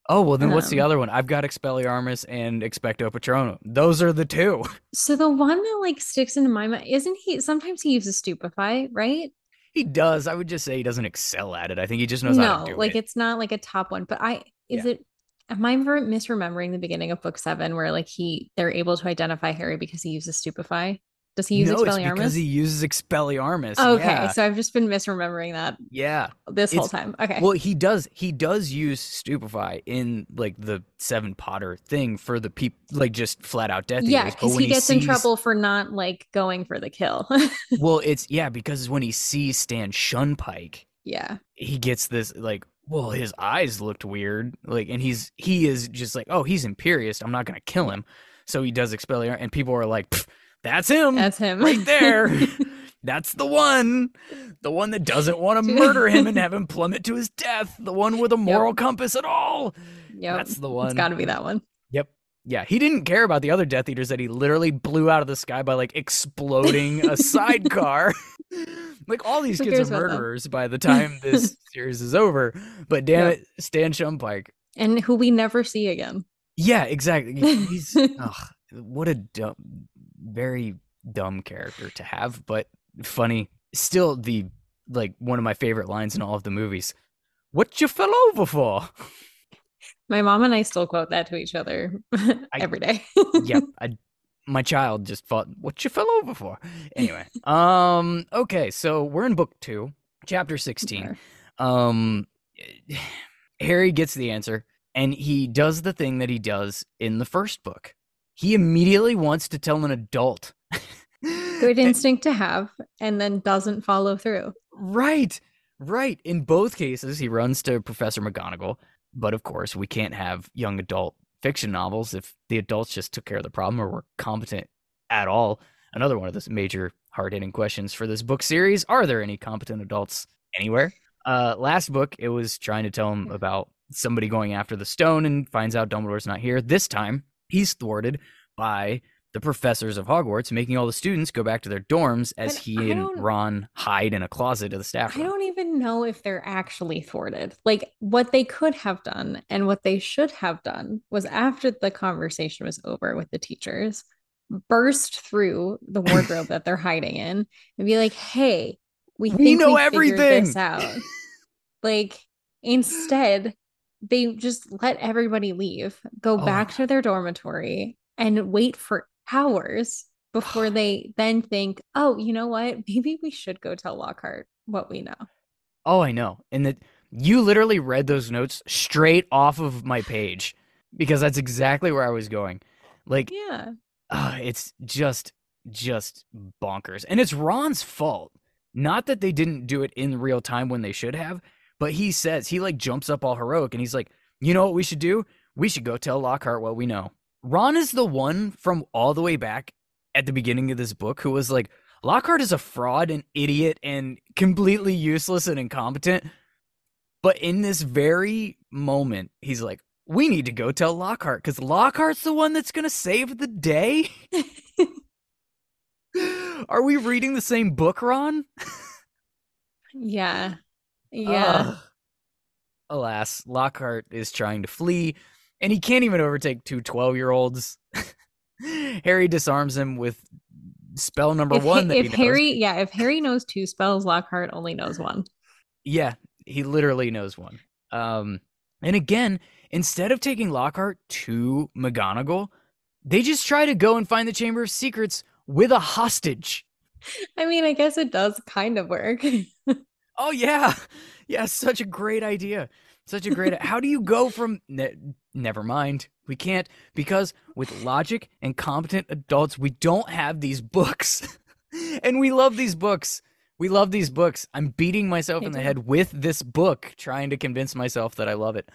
oh, well then what's the Um, other one? I've got Expelliarmus and Expecto Patronum. Those are the two. So the one that like sticks into my mind isn't he sometimes he uses stupefy, right? He does. I would just say he doesn't excel at it. I think he just knows how No, to do like it. it's not like a top one, but I is Yeah. it am I misremembering the beginning of book seven where like he they're able to identify Harry because he uses stupefy? Does he use no, it's Expelliarmus? because he uses Expelliarmus. okay, Yeah. so I've just been misremembering that yeah. this whole time. Okay. Well, he does. He does use stupefy in like the Seven Potter thing for the people, like just flat out Death yeah, because when he gets in trouble for not like going for the kill. Well, it's yeah because when he sees Stan Shunpike, yeah. he gets this like, well, his eyes looked weird, like, and he's he is just like, oh, he's imperious. I'm not gonna kill him. So he does expel Expelliarmus, and people are like, that's him, That's him. right there. That's the one, the one that doesn't want to murder him and have him plummet to his death. The one with a moral compass at all. Yeah, That's the It's one. got to be that one. Yep. Yeah, he didn't care about the other Death Eaters that he literally blew out of the sky by like exploding a sidecar. like all these Who kids are murderers by the time this series is over. But damn Yep. it, Stan Shunpike. And who we never see again. Yeah, exactly. He's ugh, what a dumb, very dumb character to have, but funny. Still, the like one of my favorite lines in all of the movies. What you fell over for? My mom and I still quote that to each other every day. yep. I, my child just fought. What you fell over for? Anyway. Um. Okay. So we're in book two, chapter sixteen. Um. Harry gets the answer, and he does the thing that he does in the first book. He immediately wants to tell an adult. Good instinct to have, and then doesn't follow through. Right, right. In both cases, he runs to Professor McGonagall, but of course, we can't have young adult fiction novels if the adults just took care of the problem or were competent at all. Another one of the major hard hitting questions for this book series are there any competent adults anywhere? Uh, last book, it was trying to tell him about somebody going after the stone and finds out Dumbledore's not here. This time, he's thwarted by the professors of Hogwarts, making all the students go back to their dorms as But he and Ron hide in a closet of the staff I don't even know if they're actually thwarted. Like what they could have done and what they should have done was after the conversation was over with the teachers, burst through the wardrobe that they're hiding in and be like, "Hey, we We know we everything." this out." like instead, they just let everybody leave, go Oh. back to their dormitory, and wait for hours before they then think, "Oh, you know what? Maybe we should go tell Lockhart what we know." Oh, I know. And that you literally read those notes straight off of my page. because that's exactly where I was going. Like, Yeah. uh, it's just just bonkers, and it's Ron's fault. Not that they didn't do it in real time when they should have, but he says he like jumps up all heroic, and he's like, "You know what we should do? We should go tell Lockhart what we know." Ron is the one from all the way back at the beginning of this book who was like, Lockhart is a fraud, an idiot, and completely useless and incompetent. But in this very moment, he's like, we need to go tell Lockhart because Lockhart's the one that's going to save the day. Are we reading the same book, Ron? Yeah. Yeah. Ugh. Alas, Lockhart is trying to flee, and he can't even overtake two 12 year olds. Harry disarms him with spell number if, one. That if. Harry, yeah, if Harry knows two spells, Lockhart only knows one. Yeah, he literally knows one. Um, and again, instead of taking Lockhart to McGonagall, they just try to go and find the Chamber of Secrets with a hostage. I mean, I guess it does kind of work. Oh yeah, yeah, such a great idea. Such a great. how do you go from? Ne- never mind, we can't because with logic and competent adults, we don't have these books, and we love these books. We love these books. I'm beating myself I in the head with this book, trying to convince myself that I love it.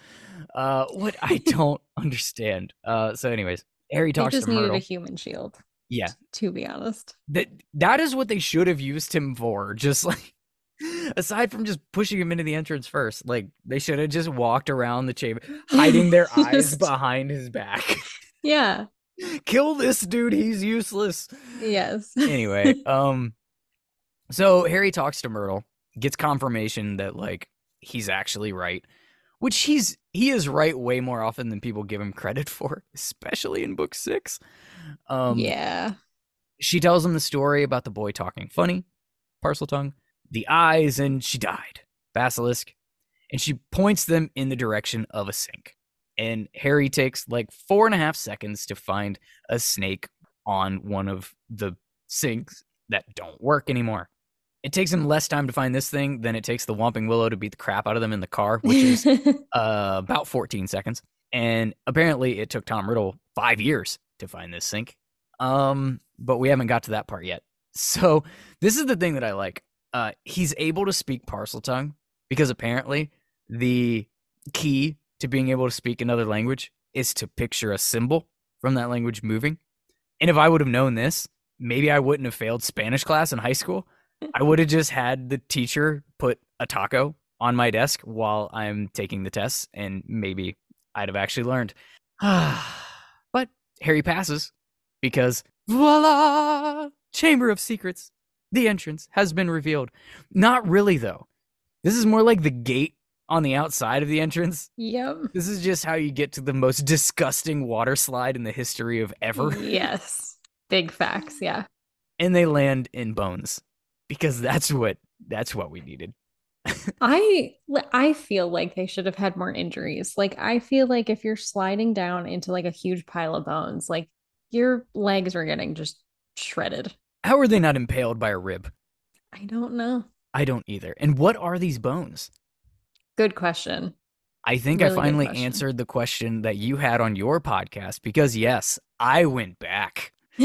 Uh, what I don't understand. Uh, so, anyways, Harry They talks just to needed a human shield. Yeah, To be honest. that that is what they should have used him for. Just like aside from just pushing him into the entrance first, like they should have just walked around the chamber, hiding their eyes behind his back. Yeah. Kill this dude, he's useless. Yes. Anyway, um so Harry talks to Myrtle, gets confirmation that like he's actually right, which he's he is right way more often than people give him credit for, especially in book 6. Um yeah. she tells him the story about the boy talking funny, Parseltongue, the eyes, and she died, basilisk, and she points them in the direction of a sink. And Harry takes like four and a half seconds to find a snake on one of the sinks that don't work anymore. It takes him less time to find this thing than it takes the Whomping Willow to beat the crap out of them in the car, which is uh, about 14 seconds. And apparently, it took Tom Riddle five years to find this sink. Um, but we haven't got to that part yet. So this is the thing that I like. Uh, he's able to speak Parseltongue because apparently the key to being able to speak another language is to picture a symbol from that language moving. And if I would have known this, maybe I wouldn't have failed Spanish class in high school. I would have just had the teacher put a taco on my desk while I'm taking the tests, and maybe I'd have actually learned. but Harry passes because voila, Chamber of Secrets, the entrance has been revealed. Not really, though. This is more like the gate on the outside of the entrance. yep. This is just how you get to the most disgusting water slide in the history of ever. Yes. Big facts. Yeah. and they land in bones because that's what that's what we needed. I I feel like they should have had more injuries. Like I feel like if you're sliding down into like a huge pile of bones, like your legs are getting just shredded. How are they not impaled by a rib? I don't know. I don't either. And what are these bones? Good question. I think Really I finally answered the question that you had on your podcast because yes, I went back.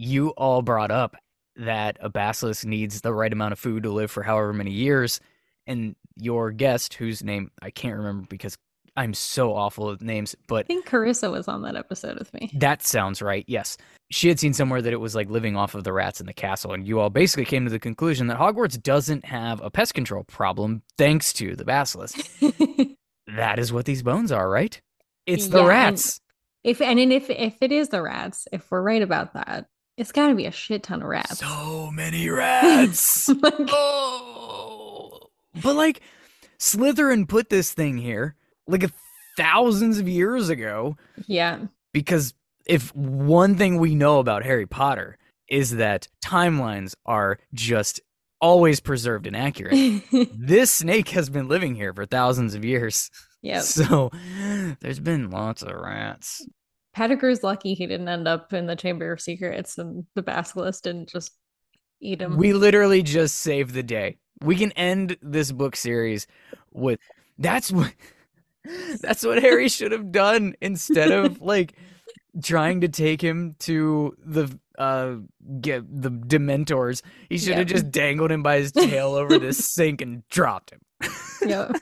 You all brought up that a basilisk needs the right amount of food to live for however many years, and your guest, whose name I can't remember because I'm so awful with names, but I think Carissa was on that episode with me. That sounds right. Yes. She had seen somewhere that it was like living off of the rats in the castle, and you all basically came to the conclusion that Hogwarts doesn't have a pest control problem thanks to the basilisk. that is what these bones are, right? It's the Yeah, and- rats. if and if if it is the rats, if we're right about that, it's got to be a shit ton of rats. So many rats. Like, oh. But like, Slytherin put this thing here like thousands of years ago yeah. because if one thing we know about Harry Potter is that timelines are just always preserved and accurate. this snake has been living here for thousands of years. Yeah. So there's been lots of rats. Pettigrew's lucky he didn't end up in the Chamber of Secrets and the basilisk didn't just eat him. We literally just saved the day. We can end this book series with that's what That's what Harry should have done instead of like trying to take him to the uh get the dementors. He should have just dangled him by his tail over the sink and dropped him. yeah,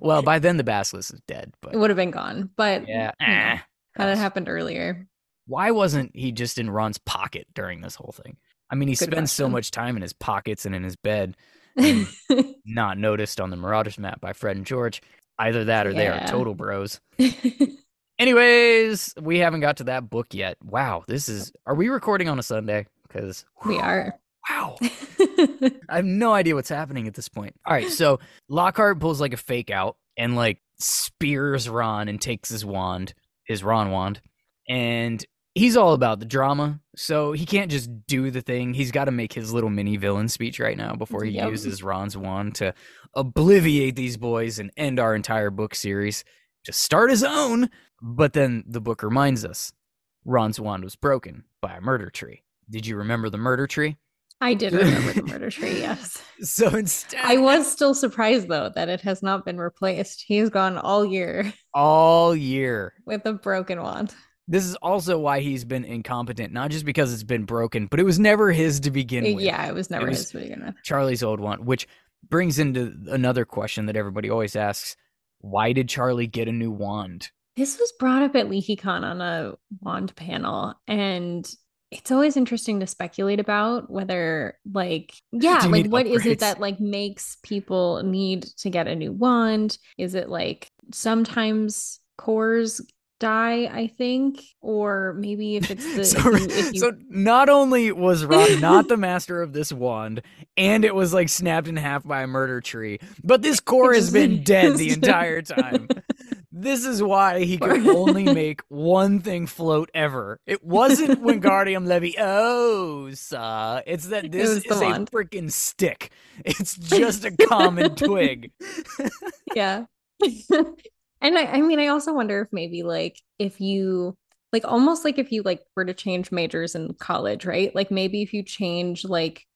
Well, by then the basilisk is dead, but it would have been gone. But yeah. you know, eh. had happened earlier. Why wasn't he just in Ron's pocket during this whole thing? I mean, he Good spends so much time in his pockets and in his bed, not noticed on the Marauders map by Fred and George. Either that or they are total bros. Anyways, we haven't got to that book yet. Wow, this is. Are we recording on a Sunday? Because we are. wow, I have no idea what's happening at this point. All right, so Lockhart pulls like a fake out and like spears Ron and takes his wand, his Ron wand, and he's all about the drama. So he can't just do the thing. He's got to make his little mini villain speech right now before he Yep. uses Ron's wand to obliviate these boys and end our entire book series to start his own. But then the book reminds us Ron's wand was broken by a murder tree. Did you remember the murder tree? I did remember the murder tree. Yes. So instead, I was still surprised though that it has not been replaced. He's gone all year all year. with a broken wand. This is also why he's been incompetent, not just because it's been broken, but it was never his to begin with. Yeah, it was never was- his to begin with. Charlie's old one, which brings into another question that everybody always asks: Why did Charlie get a new wand? This was brought up at LeakyCon on a wand panel, and it's always interesting to speculate about whether, like, yeah, like what is upgrades? it that like makes people need to get a new wand? Is it like sometimes cores die? I think, or maybe if it's the so, if you, if you so not only was Ron not the master of this wand, and it was like snapped in half by a murder tree, but this core has been dead the entire time. This is why he could only make one thing float ever. It wasn't Wingardium Leviosa. Oh, it's that this was is a freaking stick. It's just a common twig. yeah and I, I mean i also wonder if maybe like if you like almost like if you like were to change majors in college right? Like maybe if you change like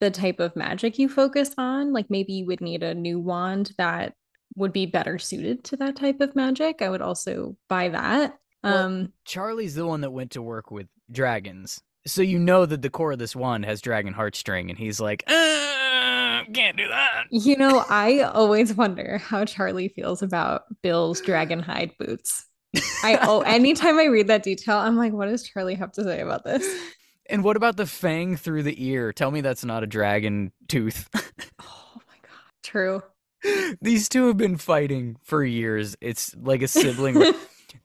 the type of magic you focus on like maybe you would need a new wand that would be better suited to that type of magic. I would also buy that. Well, um Charlie's the one that went to work with dragons. So you know that the core of this wand has dragon heartstring, and he's like, uh, can't do that. you know i always wonder how charlie feels about bill's dragon hide boots i oh anytime i read that detail i'm like what does charlie have to say about this And what about the fang through the ear? Tell me that's not a dragon tooth. Oh my god. True. These two have been fighting for years. It's like a sibling.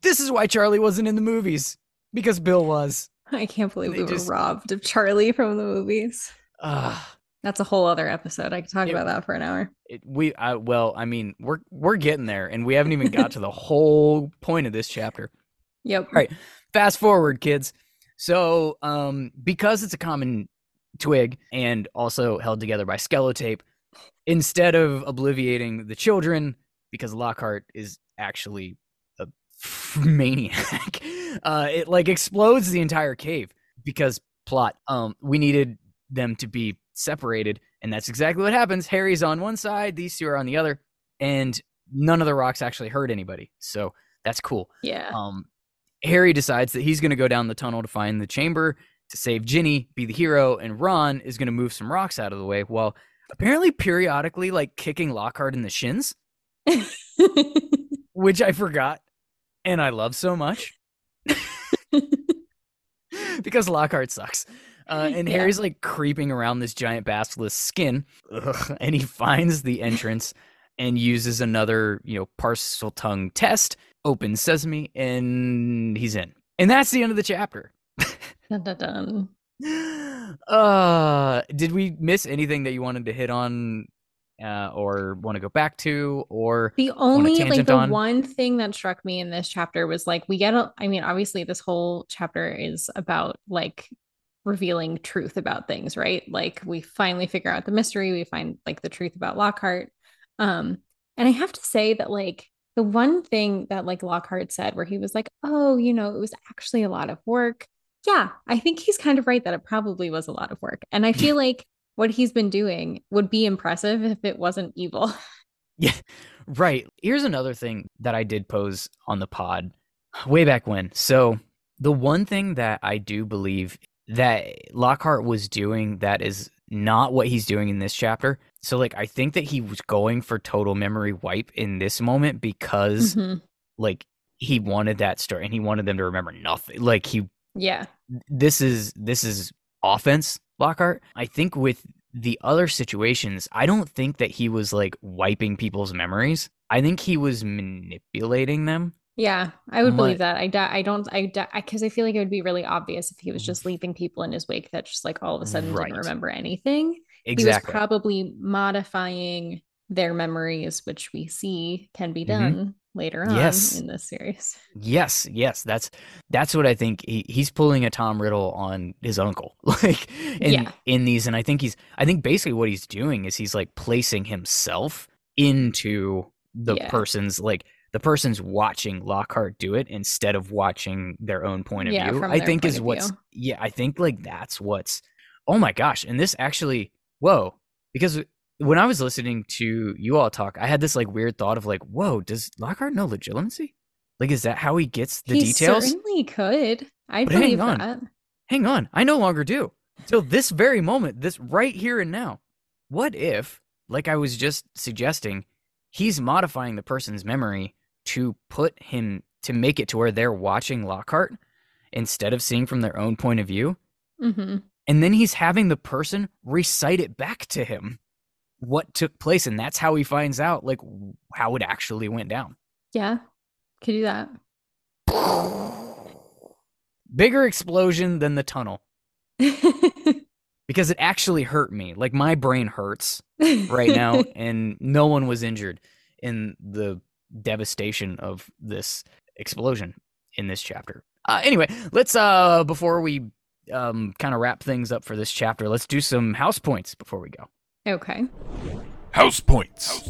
this is why Charlie wasn't in the movies because Bill was. I can't believe They we just- were robbed of Charlie from the movies. Ah, That's a whole other episode. I could talk Yeah. about that for an hour. it, we. I, well, I mean, we're we're getting there, and we haven't even got to the whole point of this chapter. Yep. Right. Fast forward, kids. So, um, because it's a common twig and also held together by Spellotape, instead of obliviating the children, because Lockhart is actually a maniac, uh, it like explodes the entire cave because plot. Um, we needed them to be separated, and that's exactly what happens. Harry's on one side, these two are on the other, and none of the rocks actually hurt anybody. So that's cool Yeah. um, Harry decides that he's going to go down the tunnel to find the chamber to save Ginny, be the hero, and Ron is going to move some rocks out of the way while apparently periodically like kicking Lockhart in the shins, which I forgot and I love so much because Lockhart sucks. Uh, and Yeah. Harry's like creeping around this giant basilisk skin, Ugh, and he finds the entrance and uses another, you know, Parseltongue test, opens sesame, and he's in. And that's the end of the chapter. dun, dun, dun. Uh, did we miss anything that you wanted to hit on, uh, or want to go back to, or The only like the on? one thing that struck me in this chapter was like we get a I mean obviously this whole chapter is about like revealing truth about things, right? Like we finally figure out the mystery, we find like the truth about Lockhart. Um and I have to say that like the one thing that like Lockhart said where he was like, "Oh, you know, it was actually a lot of work." Yeah, I think he's kind of right that it probably was a lot of work. And I feel like what he's been doing would be impressive if it wasn't evil. Yeah. Right. Here's another thing that I did pose on the pod way back when. So, the one thing that I do believe that Lockhart was doing that is not what he's doing in this chapter. So, like, I think that he was going for total memory wipe in this moment because, Mhm. like, he wanted that story and he wanted them to remember nothing. Like, he Yeah. this is this is offense Lockhart. I think with the other situations, I don't think that he was like wiping people's memories. I think he was manipulating them. Yeah, I would believe that. I don't, I, because I feel like it would be really obvious if he was just leaving people in his wake that just like all of a sudden Right. didn't remember anything. Exactly. He was probably modifying their memories, which we see can be Mhm. done later on Yes. in this series. yes, yes, that's that's what I think. He, he's pulling a Tom Riddle on his uncle, like in Yeah. in these, and I think he's. I think basically what he's doing is he's like placing himself into the Yeah. person's like the person's watching Lockhart do it instead of watching their own point of Yeah, view. I think is what's yeah, I think like that's what's oh my gosh. And this actually whoa. Because when I was listening to you all talk, I had this like weird thought of like, whoa, does Lockhart know Legilimency? Like is that how he gets the he details? certainly could. I But hang believe on. that. Hang on, I no longer do. Till this very moment, this right here and now. What if, like I was just suggesting, he's modifying the person's memory to put him to make it to where they're watching Lockhart instead of seeing from their own point of view, hmm and then he's having the person recite it back to him what took place, and that's how he finds out like how it actually went down. Yeah, could do that. Bigger explosion than the tunnel because it actually hurt me. Like my brain hurts. right now, and no one was injured in the devastation of this explosion in this chapter. Uh, anyway, let's uh before we um kind of wrap things up for this chapter, let's do some house points before we go. okay. House points.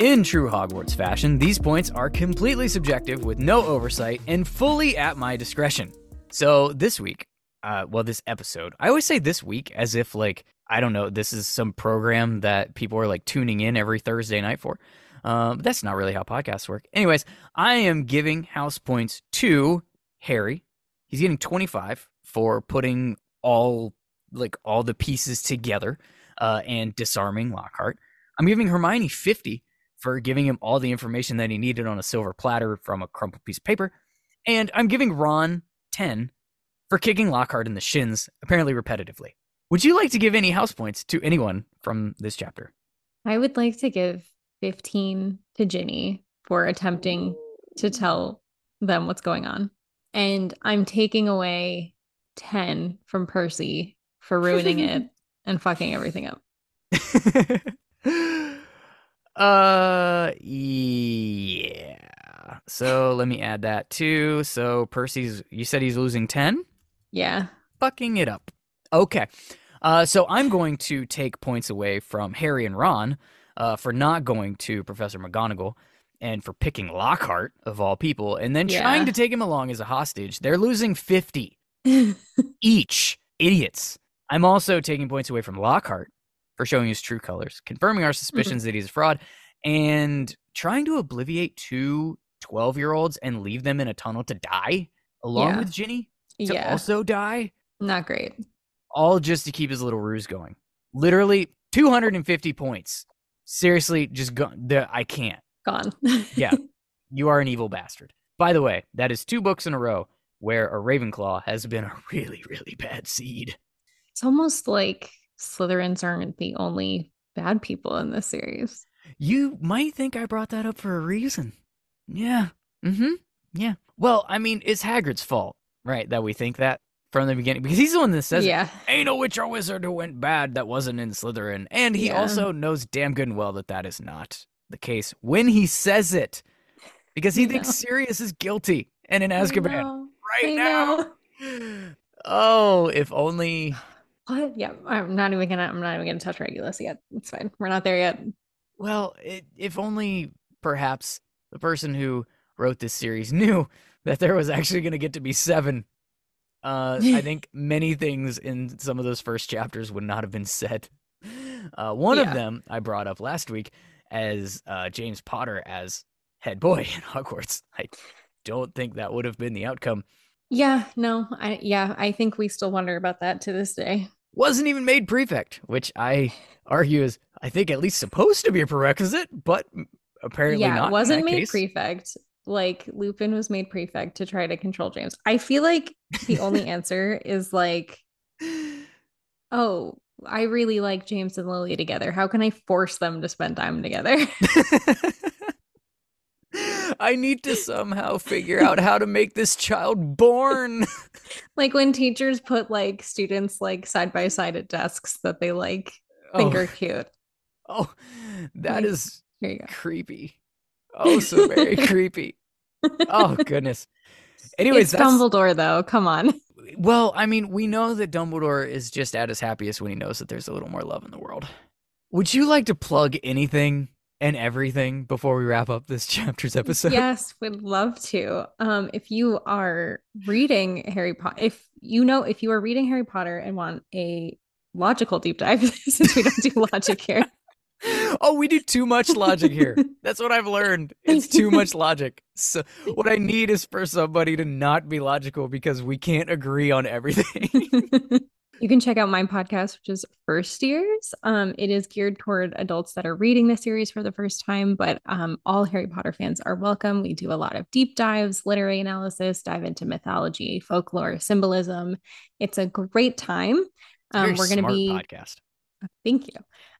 In true Hogwarts fashion, these points are completely subjective with no oversight and fully at my discretion. So this week, uh, well, this episode, I always say this week as if like I don't know, this is some program that people are like tuning in every Thursday night for. Um, that's not really how podcasts work. Anyways, I am giving house points to Harry. He's getting 25 for putting all like all the pieces together uh, and disarming Lockhart. I'm giving Hermione 50 for giving him all the information that he needed on a silver platter from a crumpled piece of paper. And I'm giving Ron 10 for kicking Lockhart in the shins, apparently repetitively. Would you like to give any house points to anyone from this chapter? I would like to give 15 to Ginny for attempting to tell them what's going on. And I'm taking away 10 from Percy for ruining it and fucking everything up. uh yeah. So let me add that too. So Percy's you said he's losing 10? Yeah. fucking it up. Okay. Uh, so I'm going to take points away from Harry and Ron uh, for not going to Professor McGonagall and for picking Lockhart, of all people, and then trying to take him along as a hostage. They're losing 50 each. Idiots. I'm also taking points away from Lockhart for showing his true colors, confirming our suspicions that he's a fraud, and trying to obliviate two 12 year olds and leave them in a tunnel to die along Yeah. with Ginny to yeah. also die Not great. all just to keep his little ruse going. Literally 250 points. Seriously, just go. The, I can't. Gone. Yeah. You are an evil bastard. By the way, that is two books in a row where a Ravenclaw has been a really, really bad seed. It's almost like Slytherins aren't the only bad people in this series. You might think I brought that up for a reason. Yeah. Mm-hmm. Yeah. Well, I mean, it's Hagrid's fault, right? That we think that from the beginning because he's the one that says it. yeah. ain't a witch or wizard who went bad that wasn't in Slytherin. And he Yeah. also knows damn good and well that that is not the case when he says it. Because he I thinks know. Sirius is guilty and in Azkaban right I now. know. Oh, if only. What? Yeah, I'm not even gonna. I'm not even gonna touch Regulus yet. It's fine. We're not there yet. Well, it, if only perhaps the person who wrote this series knew that there was actually going to get to be seven. Uh, I think many things in some of those first chapters would not have been said. Uh, one of them I brought up last week as uh, James Potter as head boy in Hogwarts. I don't think that would have been the outcome. Yeah, no, I yeah, I think we still wonder about that to this day. Wasn't even made prefect, which I argue is, I think, at least supposed to be a prerequisite, but apparently yeah, not. it wasn't made case. prefect. Like Lupin was made prefect to try to control James. I feel like the only answer is like, oh, I really like James and Lily together. How can I force them to spend time together? I need to somehow figure out how to make this child born. like when teachers put like students like side by side at desks that they like think oh, are cute. oh, that Like, is Here you go. creepy. Oh, so very creepy. Oh goodness. Anyways, it's Dumbledore though. Come on. well, I mean, we know that Dumbledore is just at his happiest when he knows that there's a little more love in the world. Would you like to plug anything and everything before we wrap up this chapter's episode? yes, would love to. Um, if you are reading Harry Potter, if you know if you are reading Harry Potter and want a logical deep dive, since we don't do logic here. Oh, we do too much logic here. That's what I've learned. It's too much logic. So what I need is for somebody to not be logical because we can't agree on everything. you can check out my podcast, which is First Years. Um, it is geared toward adults that are reading the series for the first time, but um, all Harry Potter fans are welcome. We do a lot of deep dives, literary analysis, dive into mythology, folklore, symbolism. It's a great time. Um, we're going to be podcast. Thank you.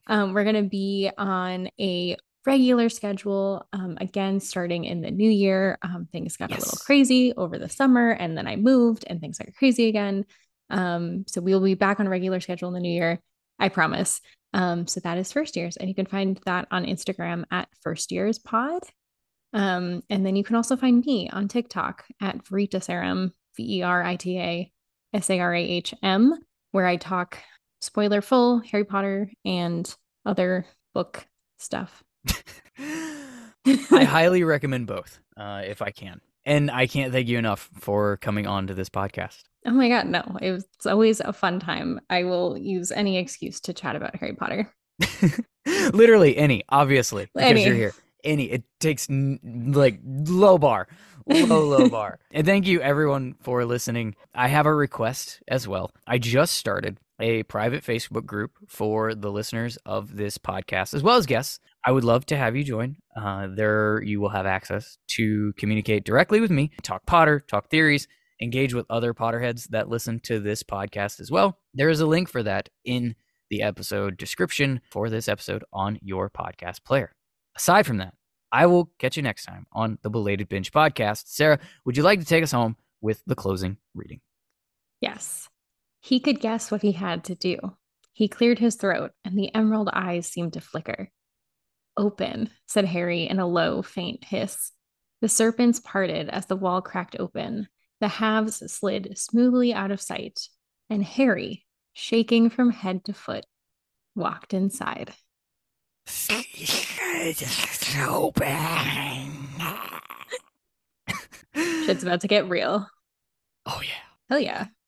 Um, we're going to be on a regular schedule um, again starting in the new year. Um, things got a little crazy over the summer, and then I moved, and things got crazy again. Um, so we'll be back on a regular schedule in the new year. I promise. Um, so that is first years, and you can find that on Instagram at first years pod. Um, and then you can also find me on TikTok at Verita Saram, V E R I T A S A R A H M, where I talk spoiler full Harry Potter and other book stuff. I highly recommend both, uh, if I can. And I can't thank you enough for coming on to this podcast. Oh my God, no, it was, it's always a fun time. I will use any excuse to chat about Harry Potter. Literally any, obviously, because Any. you're here. Any. It takes n- like low bar, low, low bar. And thank you everyone for listening. I have a request as well. I just started a private Facebook group for the listeners of this podcast, as well as guests. I would love to have you join. Uh, there, you will have access to communicate directly with me, talk Potter, talk theories, engage with other Potterheads that listen to this podcast as well. There is a link for that in the episode description for this episode on your podcast player. Aside from that, I will catch you next time on the Belated Binge podcast. Sarah, would you like to take us home with the closing reading? Yes. He could guess what he had to do. He cleared his throat, and the emerald eyes seemed to flicker. Open, said Harry in a low, faint hiss. The serpents parted as the wall cracked open. The halves slid smoothly out of sight, and Harry, shaking from head to foot, walked inside. Shit's about to get real. Oh, yeah. Hell yeah.